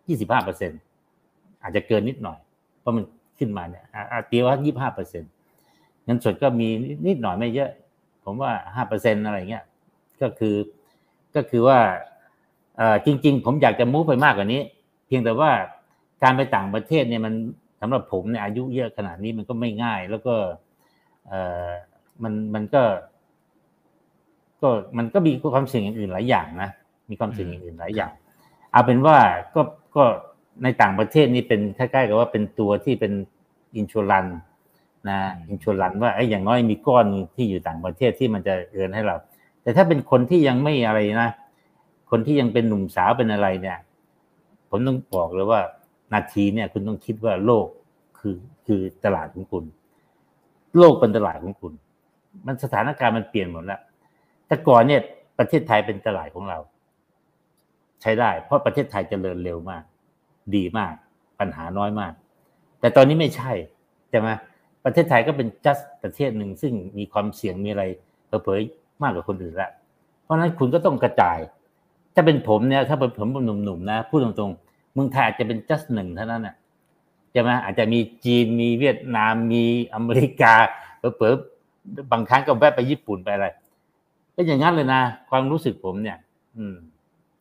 Speaker 2: ยี่สิบห้าเปอร์เซ็นต์ อาจจะเกินนิดหน่อย เพราะมันขึ้นมาเนี่ยอะอะตีว่ายี่ห้าเปอร์เซ็นเงินสดก็มีนิดหน่อยไม่เยอะ ผมว่าห้าเปอร์เซ็นต์อะไรเงี้ยก็คือก็คือว่าจริง ๆ ผมอยากจะมูฟไปมากกว่านี้ เพียงแต่ว่าการไปต่างประเทศเนี่ยมันสำหรับผมเนี่ยอายุเยอะขนาดนี้มันก็ไม่ง่าย แล้วก็มันมันก็ ก็มันก็มีความเสี่ยงอย่างอื่นหลายอย่างนะมีความเสี่ยงอย่างอื่นหลายอย่าง เอาเป็นว่าก็ก็ ในต่างประเทศนี่เป็นคล้ายๆกับว่าเป็นตัวที่เป็นอินชูรันนะอินชูรันว่าไอ้ยอย่างน้อยมีก้อนที่อยู่ต่างประเทศที่มันจะเอินให้เรา แต่ถ้าเป็นคนที่ยังไม่อะไรนะ คนที่ยังเป็นหนุ่มสาวเป็นอะไรเนี่ย ผมต้องบอกเลยว่านาทีเนี่ย คุณต้องคิดว่าโลกคือคือตลาดของคุณ โลกเป็นตลาดของคุณ มันสถานการณ์มันเปลี่ยนหมดแล้วแต่ก่อนเนี่ยประเทศไทยเป็นตลาดของเรา ใช้ได้ เพราะประเทศไทยเจริญเร็วมาก ดีมาก ปัญหาน้อยมาก แต่ตอนนี้ไม่ใช่ใช่ไหมประเทศไทยก็เป็น just ประเทศหนึ่งซึ่งมีความเสี่ยงมีอะไรเผยมากกว่าคนอื่นละเพราะฉะนั้นคุณก็ต้องกระจาย ถ้าเป็นผมเนี่ยถ้าเป็นผมเป็นหนุ่มๆนะพูดตรงๆเมืองไทยอาจจะเป็น just หนึ่งเท่านั้นน่ะใช่ไหมอาจจะมีจีนมีเวียดนามมีอเมริกาเผลอบางครั้งก็แวะไปญี่ปุ่นไปอะไรก็อย่างนั้นเลยนะ ความรู้สึกผมเนี่ย อืม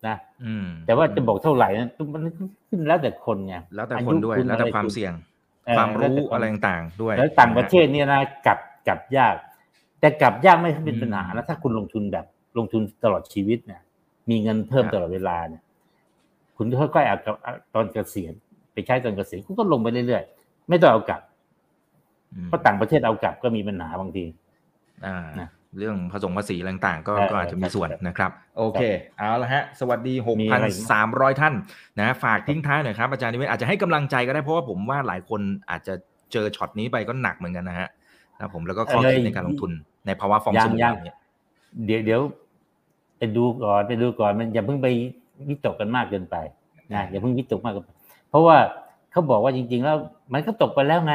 Speaker 2: นะ
Speaker 1: อืม
Speaker 2: แต่ว่าจะบอกเท่าไหร่นะมันขึ้นแล้วแต่คนไง
Speaker 1: แล้วแต่คนด้วย
Speaker 2: อายุ
Speaker 1: แล้วแต่
Speaker 2: อะไร
Speaker 1: ความ
Speaker 2: คุณ
Speaker 1: เสี่ยง
Speaker 2: เออ
Speaker 1: ความ
Speaker 2: แล้ว
Speaker 1: รู้
Speaker 2: แต่
Speaker 1: อะไรต่างๆด้วย
Speaker 2: แล้วต่างประเทศเนี่ยนะกลับกลับยาก แต่กลับยากไม่เป็นปัญหา
Speaker 1: อืม
Speaker 2: แล้วถ้าคุณลงทุนแบบลงทุนตลอดชีวิตเนี่ย มีเงินเพิ่ม
Speaker 1: ครับ
Speaker 2: ตลอดเวลาเนี่ย คุณค่อยๆเอากับตอนเกษียณไปใช้ตอนเกษียณคุณก็ลงไปเรื่อยๆไม่ต้องเอากลับ
Speaker 1: อืม
Speaker 2: เพราะต่างประเทศเอากลับก็มีปัญหาบางที
Speaker 1: อ่า
Speaker 2: นะ
Speaker 1: เรื่องผสมภาษีอะไรต่างๆ ก็
Speaker 2: เออ
Speaker 1: ก็อาจจะมี
Speaker 2: ครับ
Speaker 1: ส่วน
Speaker 2: ครับ
Speaker 1: นะครับ โอเค เอาละฮะ สวัสดี
Speaker 2: มีอะไรอีกไหม
Speaker 1: 6,300 ท่านนะฝากทิ้งท้ายหน่อยครับ อาจารย์นิเวศอาจจะให้กำลังใจก็ได้เพราะว่าผมว่าหลายคนอาจจะเจอช็อตนี้ไปก็หนักเหมือนกันนะฮะนะผมแล้วก็ข้อคิดในการลงทุนในภาวะฟองสบู่
Speaker 2: ยัง
Speaker 1: แบบนี้
Speaker 2: เดี๋ยวเดี๋ยวไปดูก่อนไปดูก่อนมันอย่าเพิ่งไปวิตกกันมากเกินไปนะอย่าเพิ่งวิตกมากเกินไป เพราะว่าเขาบอกว่าจริง ๆ แล้ว มันก็ตกไปแล้วไง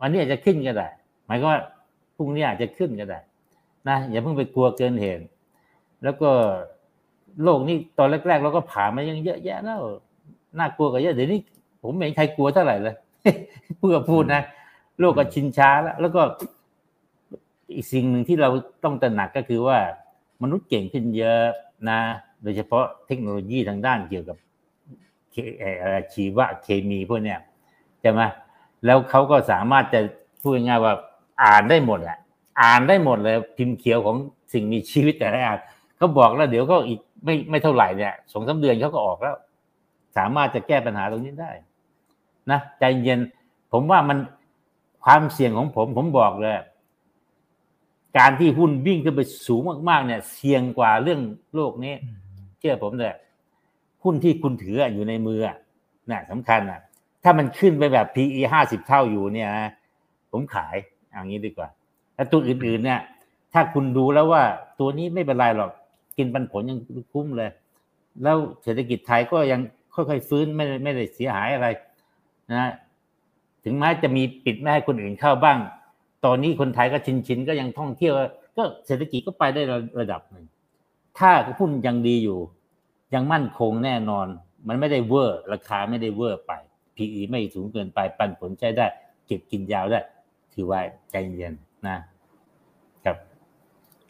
Speaker 2: วันนี้อาจจะขึ้นก็ได้หมายก็ว่าพรุ่งนี้อาจจะขึ้นก็ได้ นะอย่าเพิ่งไปกลัวเกินเหตุแล้วก็โลกนี้ตอนแรกๆเราก็ผ่านมายังเยอะแยะแล้วน่ากลัวกว่าเยอะเดี๋ยวนี้ผมไม่เห็นใครกลัวเท่าไหร่เลยเพูดก็พูดนะโลกก็ชินช้าแล้ว แล้วก็อีกสิ่งหนึ่งที่เราต้องตระหนักก็คือว่า มนุษย์เก่งขึ้นเยอะนะ โดยเฉพาะเทคโนโลยีทางด้านเกี่ยวกับชีวะเคมีพวกเนี้ยใช่ไหมแล้วเขาก็สามารถจะพูดง่ายว่าอ่านได้หมดแหละ อ่านได้หมดเลยพิมพ์เขียวของสิ่งมีชีวิตแต่ละอันเขาบอกแล้วเดี๋ยวก็อีกไม่ไม่เท่าไหร่เนี่ยสองสาเดือนเขาก็ออกแล้ว สามารถจะแก้ปัญหาตรงนี้ได้ นะใจเย็น ผมว่ามันความเสี่ยงของผม ผมบอกเลย การที่หุ้นวิ่งขึ้นไปสูงมากๆ เนี่ย เสี่ยงกว่าเรื่องโลกนี้เชื่อผมเลยหุ้นที่คุณถืออยู่ในมือน่ะสำคัญน่ะ ถ้ามันขึ้นไปแบบ PE ห้าสิบเท่าอยู่เนี่ยนะผมขายอย่างนี้ดีกว่า แล้วตัวอื่นๆ เนี่ย ถ้าคุณดูแล้วว่าตัวนี้ไม่เป็นไรหรอกกินปันผลยังคุ้มเลย แล้วเศรษฐกิจไทยก็ยังค่อยๆฟื้นไม่ได้ไม่ได้เสียหายอะไรนะถึงแม้จะมีปิดไม่ให้คนอื่นเข้าบ้าง ตอนนี้คนไทยก็ชินชินๆก็ยังท่องเที่ยว ก็เศรษฐกิจก็ไปได้ระดับหนึ่ง ถ้าหุ้นยังดีอยู่ ยังมั่นคงแน่นอน มันไม่ได้เวอร์ ราคาไม่ได้เวอร์ไป PE ไม่สูงเกินไปปันผลใช้ได้ เก็บกินยาวได้ ถือว่าใจเย็นนะ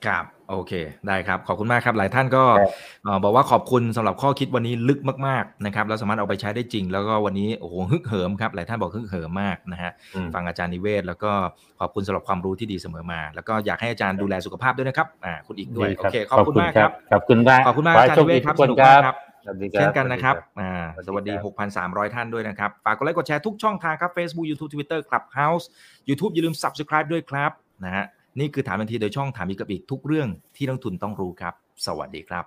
Speaker 2: ครับ
Speaker 1: โอเคได้ครับขอบคุณมากครับหลายท่านก็
Speaker 2: ครับ
Speaker 1: เอ่อบอกว่าขอบคุณสำหรับข้อคิดวันนี้ลึกมากๆนะครับแล้วสามารถเอาไปใช้ได้จริง แล้วก็วันนี้โอ้โหฮึกเหิมครับหลายท่านบอกฮึกเหิมมากนะฮะ
Speaker 2: อืม
Speaker 1: ฟังอาจารย์นิเวศ แล้วก็ขอบคุณสำหรับความรู้ที่ดีเสมอมา แล้วก็อยากให้อาจารย์ดูแลสุขภาพด้วยนะครับอ่าคุณอีกด้วย
Speaker 2: ดี
Speaker 1: โอ
Speaker 2: รับ
Speaker 1: เคขอบคุณมากครับ
Speaker 2: ขอบคุณมาก
Speaker 1: ขอบคุณมาก
Speaker 2: ขอ
Speaker 1: อา
Speaker 2: ให้
Speaker 1: จารย์
Speaker 2: โช
Speaker 1: นิ
Speaker 2: ค
Speaker 1: เว
Speaker 2: ดี
Speaker 1: ศครับ
Speaker 2: ทุก
Speaker 1: ส
Speaker 2: คน
Speaker 1: นุก
Speaker 2: ค
Speaker 1: มา
Speaker 2: รั
Speaker 1: ก
Speaker 2: บ
Speaker 1: ครับ
Speaker 2: สวัสดีครับ
Speaker 1: เช่นกันนะครับ
Speaker 2: สวัสดี
Speaker 1: อ่า
Speaker 2: ส
Speaker 1: ส
Speaker 2: วั
Speaker 1: วั
Speaker 2: ส
Speaker 1: ส
Speaker 2: ดี
Speaker 1: ดี
Speaker 2: ครับ
Speaker 1: 6,300 ท่านด้วยนะครับ ฝากกดไลค์กดแชร์ทุกช่องทางครับ Facebook YouTube Twitter Clubhouse YouTube อย่าลืม Subscribe ด้วยครับนะฮะ นี่คือถามทันทีโดยช่องถามอีกกับอีกทุกเรื่องที่นักลงทุนต้องรู้ครับ สวัสดีครับ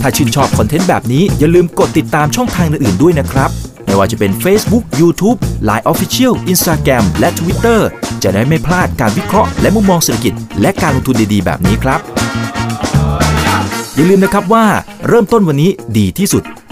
Speaker 3: ถ้าชื่นชอบคอนเทนต์แบบนี้อย่าลืมกดติดตามช่องทางอื่นๆด้วยนะครับ ไม่ว่าจะเป็น Facebook, YouTube, Line Official, Instagram และ Twitter จะได้ไม่พลาดการวิเคราะห์และมุมมองเศรษฐกิจ และการลงทุนดีๆ แบบนี้ครับ อย่าลืมนะครับว่าเริ่มต้นวันนี้ดีที่สุด